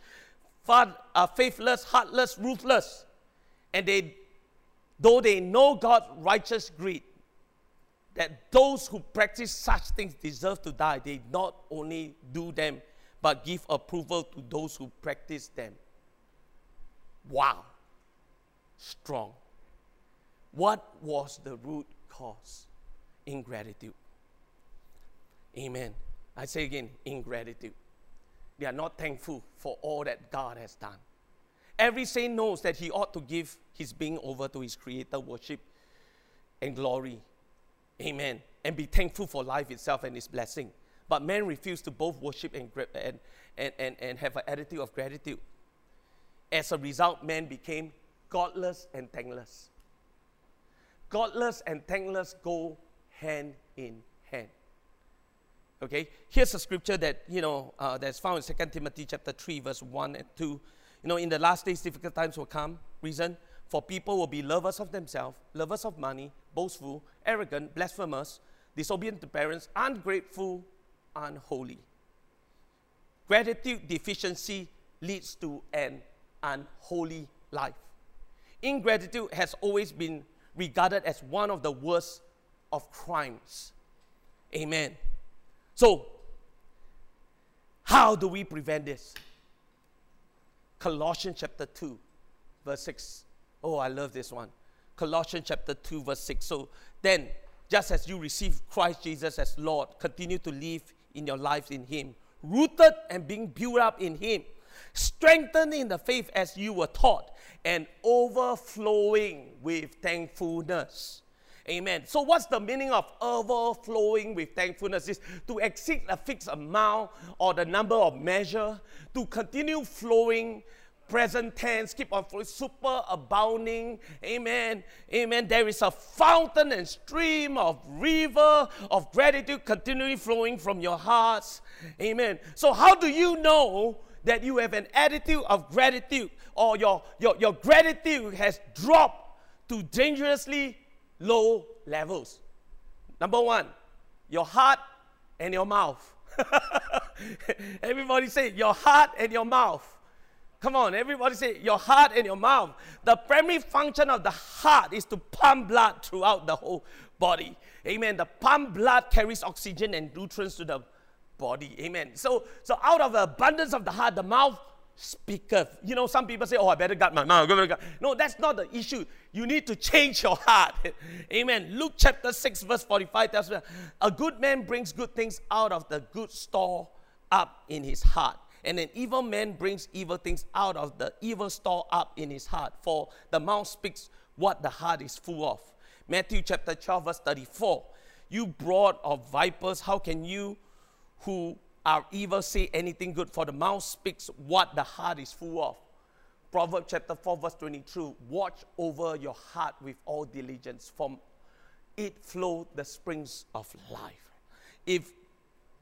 uh, faithless, heartless, ruthless. And they, though they know God's righteous greed, that those who practice such things deserve to die, they not only do them, but give approval to those who practice them. Wow. Strong. What was the root cause? Ingratitude. Amen. I say again, ingratitude. They are not thankful for all that God has done. Every saint knows that he ought to give his being over to his Creator, worship and glory. Amen. And be thankful for life itself and its blessing. But men refuse to both worship and, and, and, and, and have an attitude of gratitude. As a result, men became godless and thankless. Godless and thankless go hand in hand. Okay, here's a scripture that you know uh, that's found in Second Timothy chapter three, verse one and two. You know, in the last days, difficult times will come. Reason for people will be lovers of themselves, lovers of money, boastful, arrogant, blasphemous, disobedient to parents, ungrateful, unholy. Gratitude deficiency leads to an unholy life. Ingratitude has always been regarded as one of the worst of crimes. Amen. So, how do we prevent this? Colossians chapter 2, verse 6. Oh, I love this one. Colossians chapter 2, verse 6. So then, just as you receive Christ Jesus as Lord, continue to live in your lives in Him, rooted and being built up in Him, strengthened in the faith as you were taught, and overflowing with thankfulness. Amen. So, what's the meaning of overflowing with thankfulness? Is to exceed a fixed amount or the number of measure, to continue flowing present tense, keep on flowing, super abounding. Amen. Amen. There is a fountain and stream of river of gratitude continually flowing from your hearts. Amen. So, how do you know that you have an attitude of gratitude or your, your, your gratitude has dropped to dangerously low levels? Number one, your heart and your mouth. Everybody say your heart and your mouth. Come on, everybody say your heart and your mouth. The primary function of the heart is to pump blood throughout the whole body. Amen. The pump blood carries oxygen and nutrients to the body. Amen. So, so out of the abundance of the heart, the mouth speaketh. You know, some people say, Oh, I better guard my mouth. No, that's not the issue. You need to change your heart. Amen. Luke chapter 6, verse 45 tells us a good man brings good things out of the good store up in his heart. And an evil man brings evil things out of the evil store up in his heart. For the mouth speaks what the heart is full of. Matthew chapter 12, verse 34. You brood of vipers, how can you who are evil say anything good? For the mouth speaks what the heart is full of. Proverbs chapter 4, verse 22. Watch over your heart with all diligence. From it flow the springs of life. If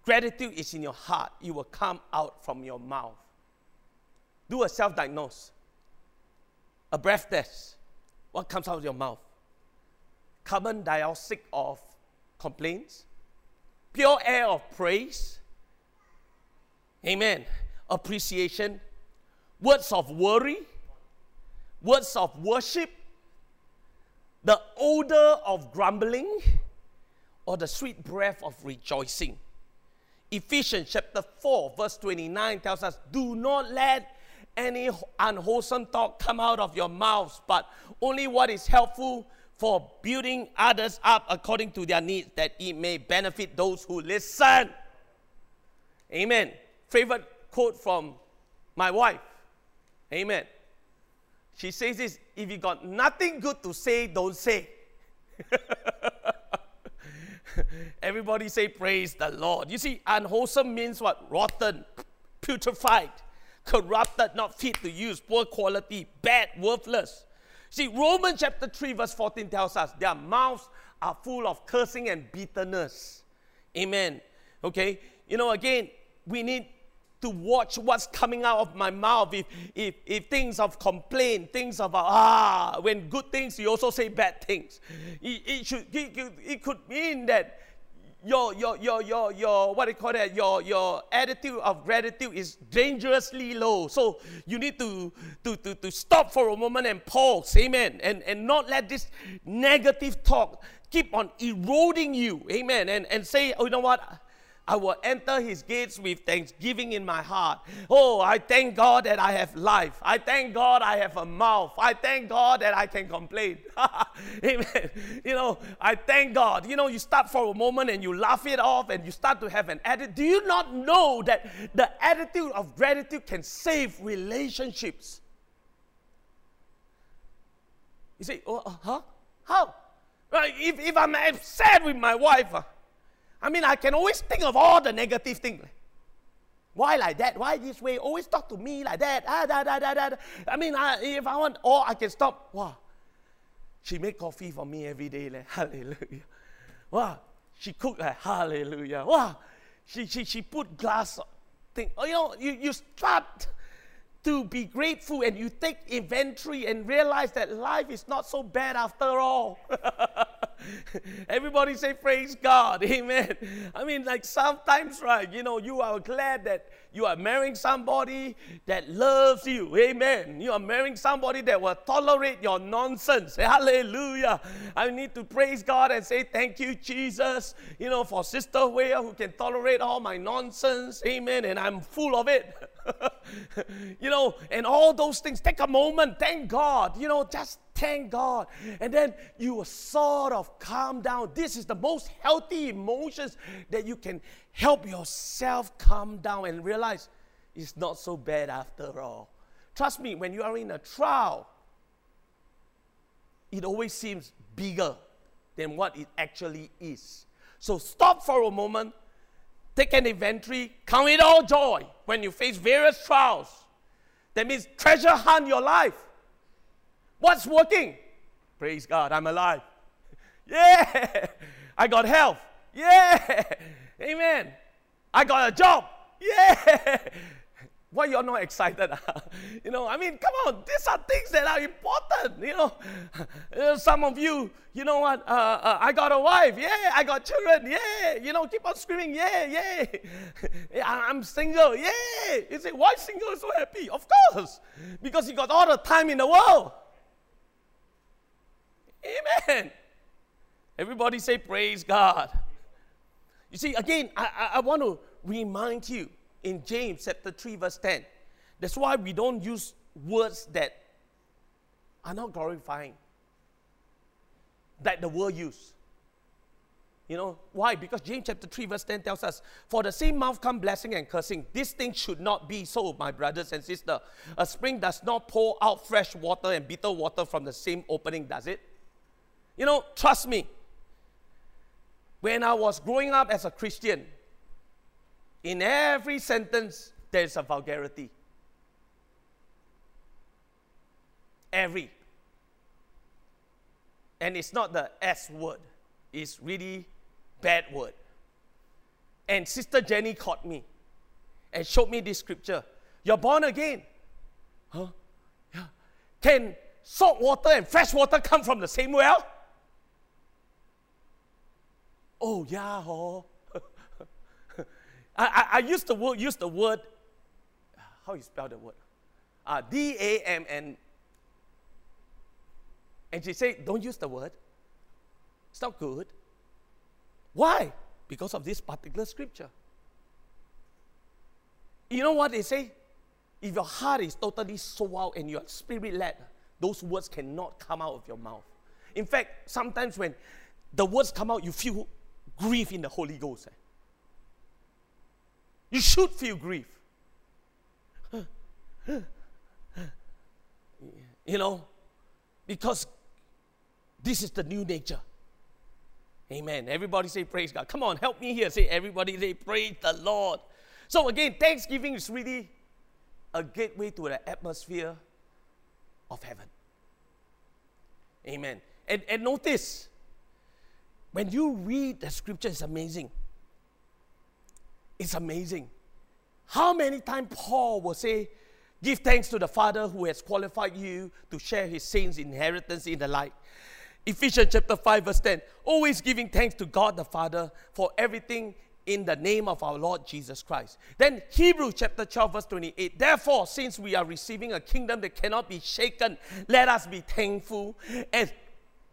gratitude is in your heart, it will come out from your mouth. Do a self diagnose, a breath test. What comes out of your mouth? Carbon dioxide of complaints, pure air of praise, amen, appreciation, words of worry, words of worship, the odor of grumbling, or the sweet breath of rejoicing. Ephesians chapter 4, verse 29 tells us, Do not let any unwholesome talk come out of your mouths, but only what is helpful for building others up according to their needs, that it may benefit those who listen. Amen. Favorite quote from my wife. Amen. She says this if you got nothing good to say, don't say. Everybody say, Praise the Lord. You see, unwholesome means what? Rotten, putrefied, corrupted, not fit to use, poor quality, bad, worthless. See, Romans chapter 3, verse 14 tells us their mouths are full of cursing and bitterness. Amen. Okay? You know, again, we need to watch what's coming out of my mouth. If, if, if things of complaint, things of, ah, when good things, you also say bad things. It, it, should, it, it could mean that your, your, your, your, your, what do you call that? Your, your attitude of gratitude is dangerously low. So you need to, to, to, to stop for a moment and pause, amen, and, and not let this negative talk keep on eroding you, amen, and, and say, oh, you know what? I will enter his gates with thanksgiving in my heart. Oh, I thank God that I have life. I thank God I have a mouth. I thank God that I can complain. Amen. You know, I thank God. You know, you start for a moment and you laugh it off and you start to have an attitude. Do you not know that the attitude of gratitude can save relationships? You say, oh, uh, huh? How? If, if I'm upset with my wife, uh, I mean, I can always think of all the negative things. Why like that? Why this way? Always talk to me like that. Ah, da, da, da, da. I mean, I, if I want, or I can stop. Wow. She make coffee for me every day. Like, hallelujah. Wow. She cook like, hallelujah. Wow. She, she, she put glass thing. Oh, you know, you, you start to be grateful and you take inventory and realize that life is not so bad after all. Everybody say, Praise God. Amen. I mean, like sometimes, right, you know, you are glad that you are marrying somebody that loves you. Amen. You are marrying somebody that will tolerate your nonsense. Hallelujah. I need to praise God and say, Thank you, Jesus, you know, for Sister Wea who can tolerate all my nonsense. Amen. And I'm full of it. you know, and all those things. Take a moment, thank God, you know, just thank God. And then you will sort of calm down. This is the most healthy emotions that you can help yourself calm down and realize it's not so bad after all. Trust me, when you are in a trial, it always seems bigger than what it actually is. So stop for a moment, take an inventory, count it all joy when you face various trials. That means treasure hunt your life. What's working? Praise God, I'm alive. Yeah, I got health. Yeah, amen. I got a job. Yeah, why you're not excited? you know, I mean, come on, these are things that are important. You know, uh, some of you, you know what? Uh, uh, I got a wife. Yeah, I got children. Yeah, you know, keep on screaming. Yeah, yeah. I'm single. Yeah. You say, why single is so happy? Of course, because you got all the time in the world. Amen. Everybody say, praise God. You see, again, I, I, I want to remind you in James chapter 3, verse 10. That's why we don't use words that are not glorifying, that the world use. You know, why? Because James chapter 3, verse 10 tells us, For the same mouth come blessing and cursing. This thing should not be so, my brothers and sisters. A spring does not pour out fresh water and bitter water from the same opening, does it? You know, trust me. When I was growing up as a Christian, in every sentence, there's a vulgarity. Every. And it's not the S word, it's really bad word. And Sister Jenny caught me and showed me this scripture. You're born again. Huh? Yeah. Can salt water and fresh water come from the same well? Oh, yeah, oh. I, I, I used the word, use the word, how you spell the word? Uh, D A M N. And she said, don't use the word. It's not good. Why? Because of this particular scripture. You know what they say? If your heart is totally sold out and you're spirit led, those words cannot come out of your mouth. In fact, sometimes when the words come out, you feel grief in the Holy Ghost. Eh? You should feel grief. You know, because this is the new nature. Amen. Everybody say praise God. Come on, help me here. Say everybody say praise the Lord. So again, Thanksgiving is really a gateway to the atmosphere of heaven. Amen. And, and notice, when you read the scripture, it's amazing. It's amazing. How many times Paul will say, Give thanks to the Father who has qualified you to share his saints' inheritance in the light. Ephesians chapter 5, verse 10. Always giving thanks to God the Father for everything in the name of our Lord Jesus Christ. Then Hebrews chapter 12, verse 28. Therefore, since we are receiving a kingdom that cannot be shaken, let us be thankful and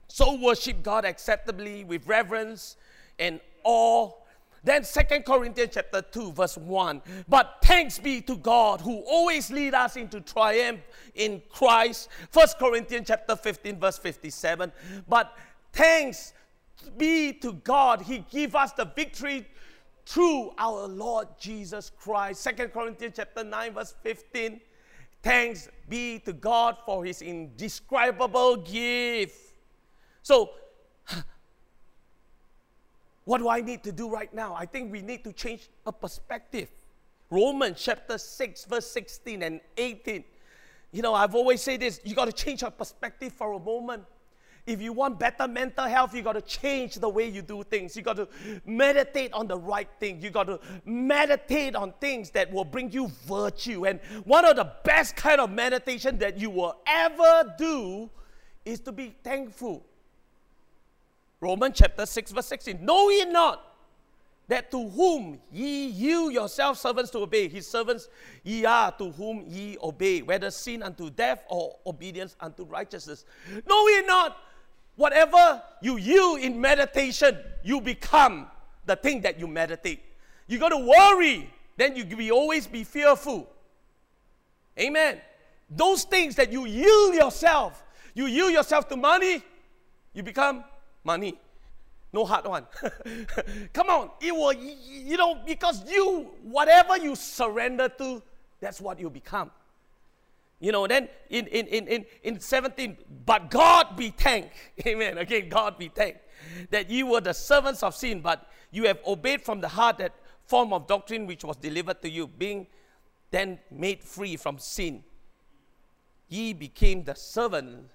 so worship God acceptably with reverence and awe then Second Corinthians chapter 2 verse 1. But thanks be to God who always lead us into triumph in Christ. First Corinthians chapter 15 verse 57. But thanks be to God he give us the victory through our Lord Jesus Christ. Second Corinthians chapter 9 verse 15. Thanks be to God for his indescribable gift. So what do I need to do right now? I think we need to change a perspective. Romans chapter 6, verse 16 and 18. You know, I've always said this you got to change your perspective for a moment. If you want better mental health, you got to change the way you do things. You got to meditate on the right thing. You got to meditate on things that will bring you virtue. And one of the best kind of meditation that you will ever do is to be thankful. Romans chapter 6, verse 16. Know ye not that to whom ye you yourselves servants to obey, his servants ye are to whom ye obey, whether sin unto death or obedience unto righteousness. Know ye not, whatever you yield in meditation, you become the thing that you meditate. You got to worry, then you will always be fearful. Amen. Those things that you yield yourself, you yield yourself to money, you become money. No hard one. Come on, it will, you know, because you, whatever you surrender to, that's what you become. You know, then in, in, in, in, in 17, but God be thanked. Amen. Again, God be thanked. That you were the servants of sin, but you have obeyed from the heart that form of doctrine which was delivered to you, being then made free from sin. Ye became the servant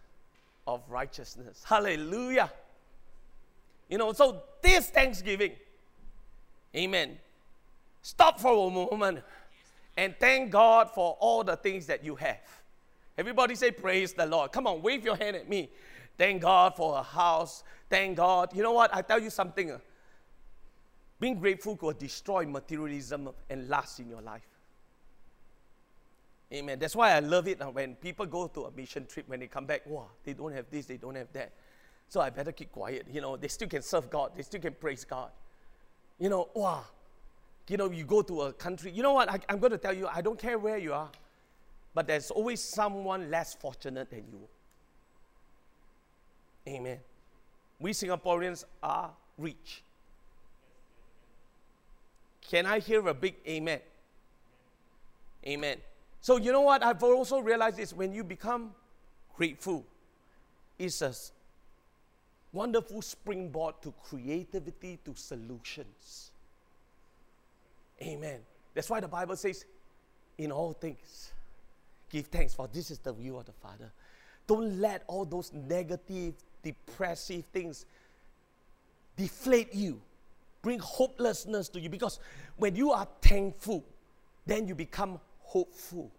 of righteousness. Hallelujah. You know, so this Thanksgiving, amen. Stop for a moment and thank God for all the things that you have. Everybody say, Praise the Lord. Come on, wave your hand at me. Thank God for a house. Thank God. You know what? I tell you something. Uh, being grateful will destroy materialism and lust in your life. Amen. That's why I love it uh, when people go to a mission trip, when they come back, wow, they don't have this, they don't have that. So I better keep quiet. You know, they still can serve God, they still can praise God. You know, wow. You know, you go to a country, you know what? I, I'm going to tell you, I don't care where you are, but there's always someone less fortunate than you. Amen. We Singaporeans are rich. Can I hear a big amen? Amen. So, you know what? I've also realized is when you become grateful, it's a wonderful springboard to creativity, to solutions. Amen. That's why the Bible says, in all things, give thanks, for this is the will of the Father. Don't let all those negative, depressive things deflate you, bring hopelessness to you. Because when you are thankful, then you become hopeful.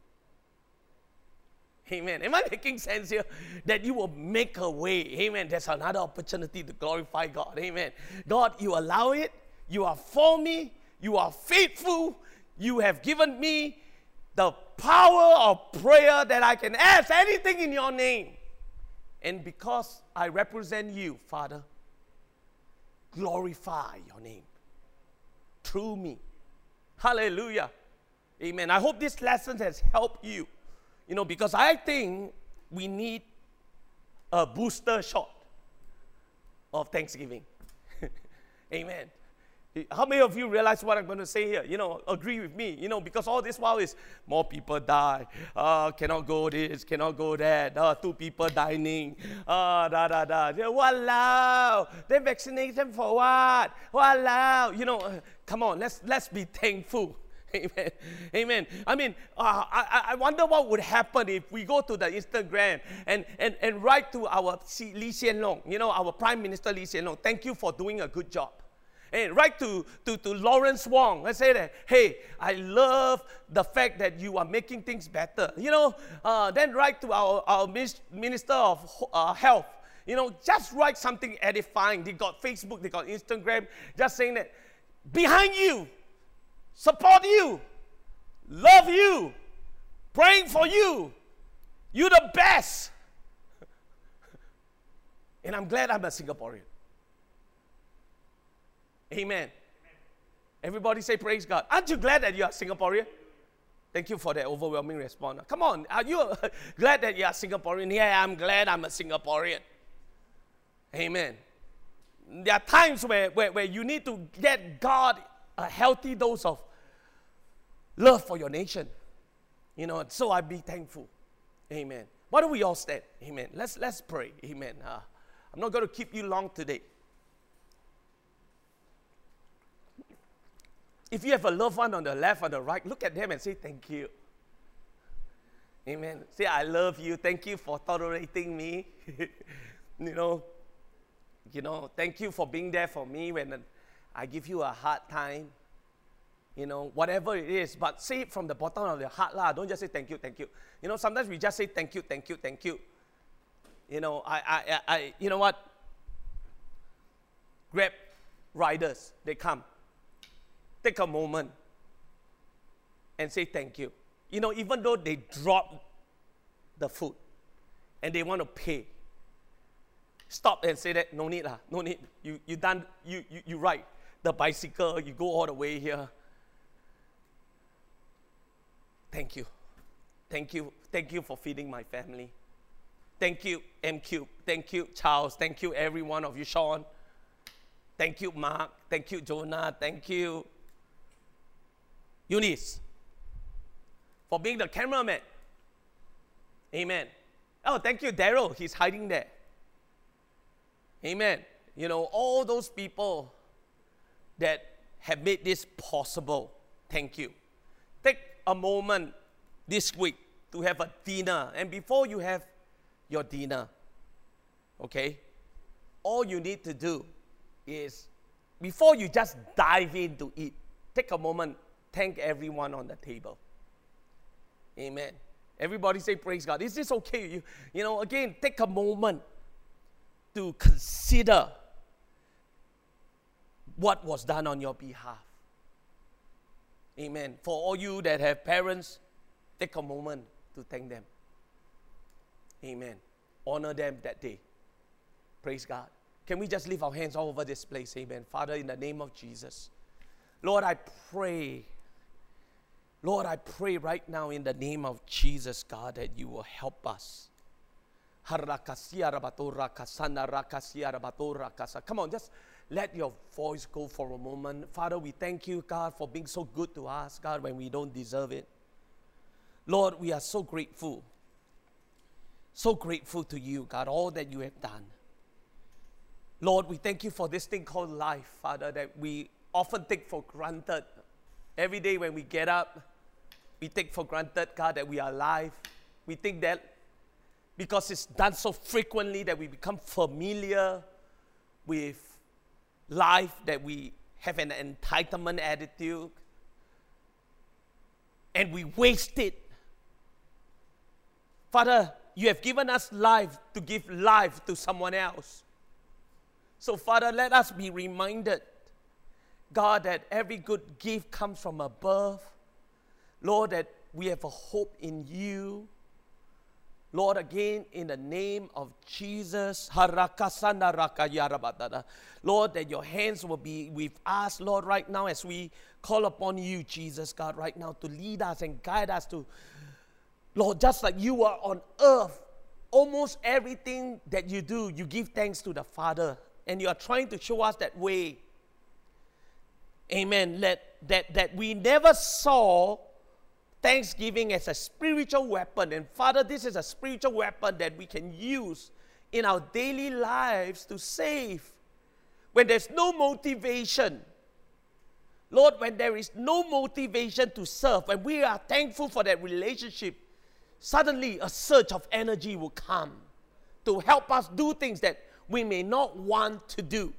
Amen. Am I making sense here? That you will make a way. Amen. There's another opportunity to glorify God. Amen. God, you allow it. You are for me. You are faithful. You have given me the power of prayer that I can ask anything in your name. And because I represent you, Father, glorify your name through me. Hallelujah. Amen. I hope this lesson has helped you. You know, because I think we need a booster shot of Thanksgiving. Amen. How many of you realize what I'm going to say here? You know, agree with me. You know, because all this while is more people die. Uh, cannot go this, cannot go that. Uh, two people dying. Uh, da da da. Walao. They vaccination for what? Walao. You know, uh, come on, let's let's be thankful. Amen. Amen. I mean, uh, I, I wonder what would happen if we go to the Instagram and, and, and write to our Lee Hsien Loong, you know, our Prime Minister Lee Hsien Loong, thank you for doing a good job. And write to, to, to Lawrence Wong Let's say that, hey, I love the fact that you are making things better. You know, uh, then write to our, our Minister of uh, Health. You know, just write something edifying. They got Facebook, they got Instagram, just saying that behind you, support you, love you, praying for you. You're the best. And I'm glad I'm a Singaporean. Amen. Everybody say praise God. Aren't you glad that you are Singaporean? Thank you for that overwhelming response. Come on, are you glad that you are Singaporean? Yeah, I'm glad I'm a Singaporean. Amen. There are times where, where, where you need to get God a healthy dose of love for your nation. You know, so I be thankful. Amen. Why don't we all stand? Amen. Let's let's pray. Amen. Uh, I'm not going to keep you long today. If you have a loved one on the left or the right, look at them and say thank you. Amen. Say I love you. Thank you for tolerating me. you know, you know, thank you for being there for me when I give you a hard time. You know, whatever it is, but say it from the bottom of your heart, lah. Don't just say thank you, thank you. You know, sometimes we just say thank you, thank you, thank you. You know, I, I, I, you know what? Grab riders, they come. Take a moment and say thank you. You know, even though they drop the food and they want to pay, stop and say that no need lah, no need. You you done you you, you ride the bicycle, you go all the way here. Thank you. Thank you. Thank you for feeding my family. Thank you, MQ. Thank you, Charles. Thank you, every one of you, Sean. Thank you, Mark. Thank you, Jonah. Thank you, Eunice, for being the cameraman. Amen. Oh, thank you, Daryl. He's hiding there. Amen. You know, all those people that have made this possible, thank you. Take a moment this week to have a dinner. And before you have your dinner, okay, all you need to do is before you just dive in to eat, take a moment, thank everyone on the table. Amen. Everybody say praise God. Is this okay? You, you know, again, take a moment to consider what was done on your behalf. Amen. For all you that have parents, take a moment to thank them. Amen. Honor them that day. Praise God. Can we just lift our hands all over this place? Amen. Father, in the name of Jesus. Lord, I pray. Lord, I pray right now in the name of Jesus, God, that you will help us Come on, just let your voice go for a moment. Father, we thank you, God, for being so good to us, God, when we don't deserve it. Lord, we are so grateful. So grateful to you, God, all that you have done. Lord, we thank you for this thing called life, Father, that we often take for granted. Every day when we get up, we take for granted, God, that we are alive. We think that because it's done so frequently that we become familiar with life, that we have an entitlement attitude, and we waste it. Father, you have given us life to give life to someone else. So, Father, let us be reminded, God, that every good gift comes from above. Lord, that we have a hope in you Lord, again, in the name of Jesus, Lord, that your hands will be with us, Lord, right now as we call upon you, Jesus, God, right now to lead us and guide us to, Lord, just like you are on earth, almost everything that you do, you give thanks to the Father, and you are trying to show us that way. Amen. That, that, that we never saw thanksgiving as a spiritual weapon. And Father, this is a spiritual weapon that we can use in our daily lives to save. When there's no motivation, Lord, when there is no motivation to serve, when we are thankful for that relationship, suddenly a surge of energy will come to help us do things that we may not want to do.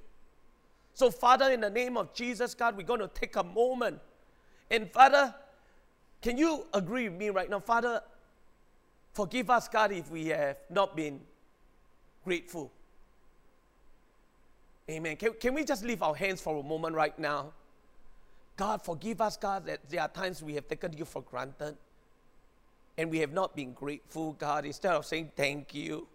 So, Father, in the name of Jesus, God, we're going to take a moment. And, Father, can you agree with me right now? Father, forgive us, God, if we have not been grateful. Amen. Can, can we just leave our hands for a moment right now? God, forgive us, God, that there are times we have taken you for granted and we have not been grateful, God, instead of saying thank you.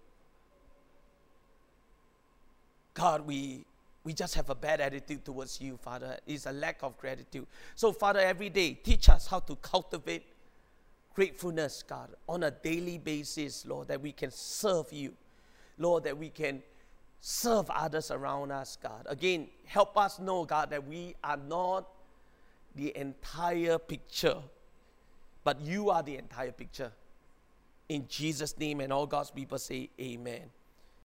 God, we, we just have a bad attitude towards you, Father. It's a lack of gratitude. So, Father, every day, teach us how to cultivate gratefulness, God, on a daily basis, Lord, that we can serve you. Lord, that we can serve others around us, God. Again, help us know, God, that we are not the entire picture, but you are the entire picture. In Jesus' name, and all God's people say, Amen.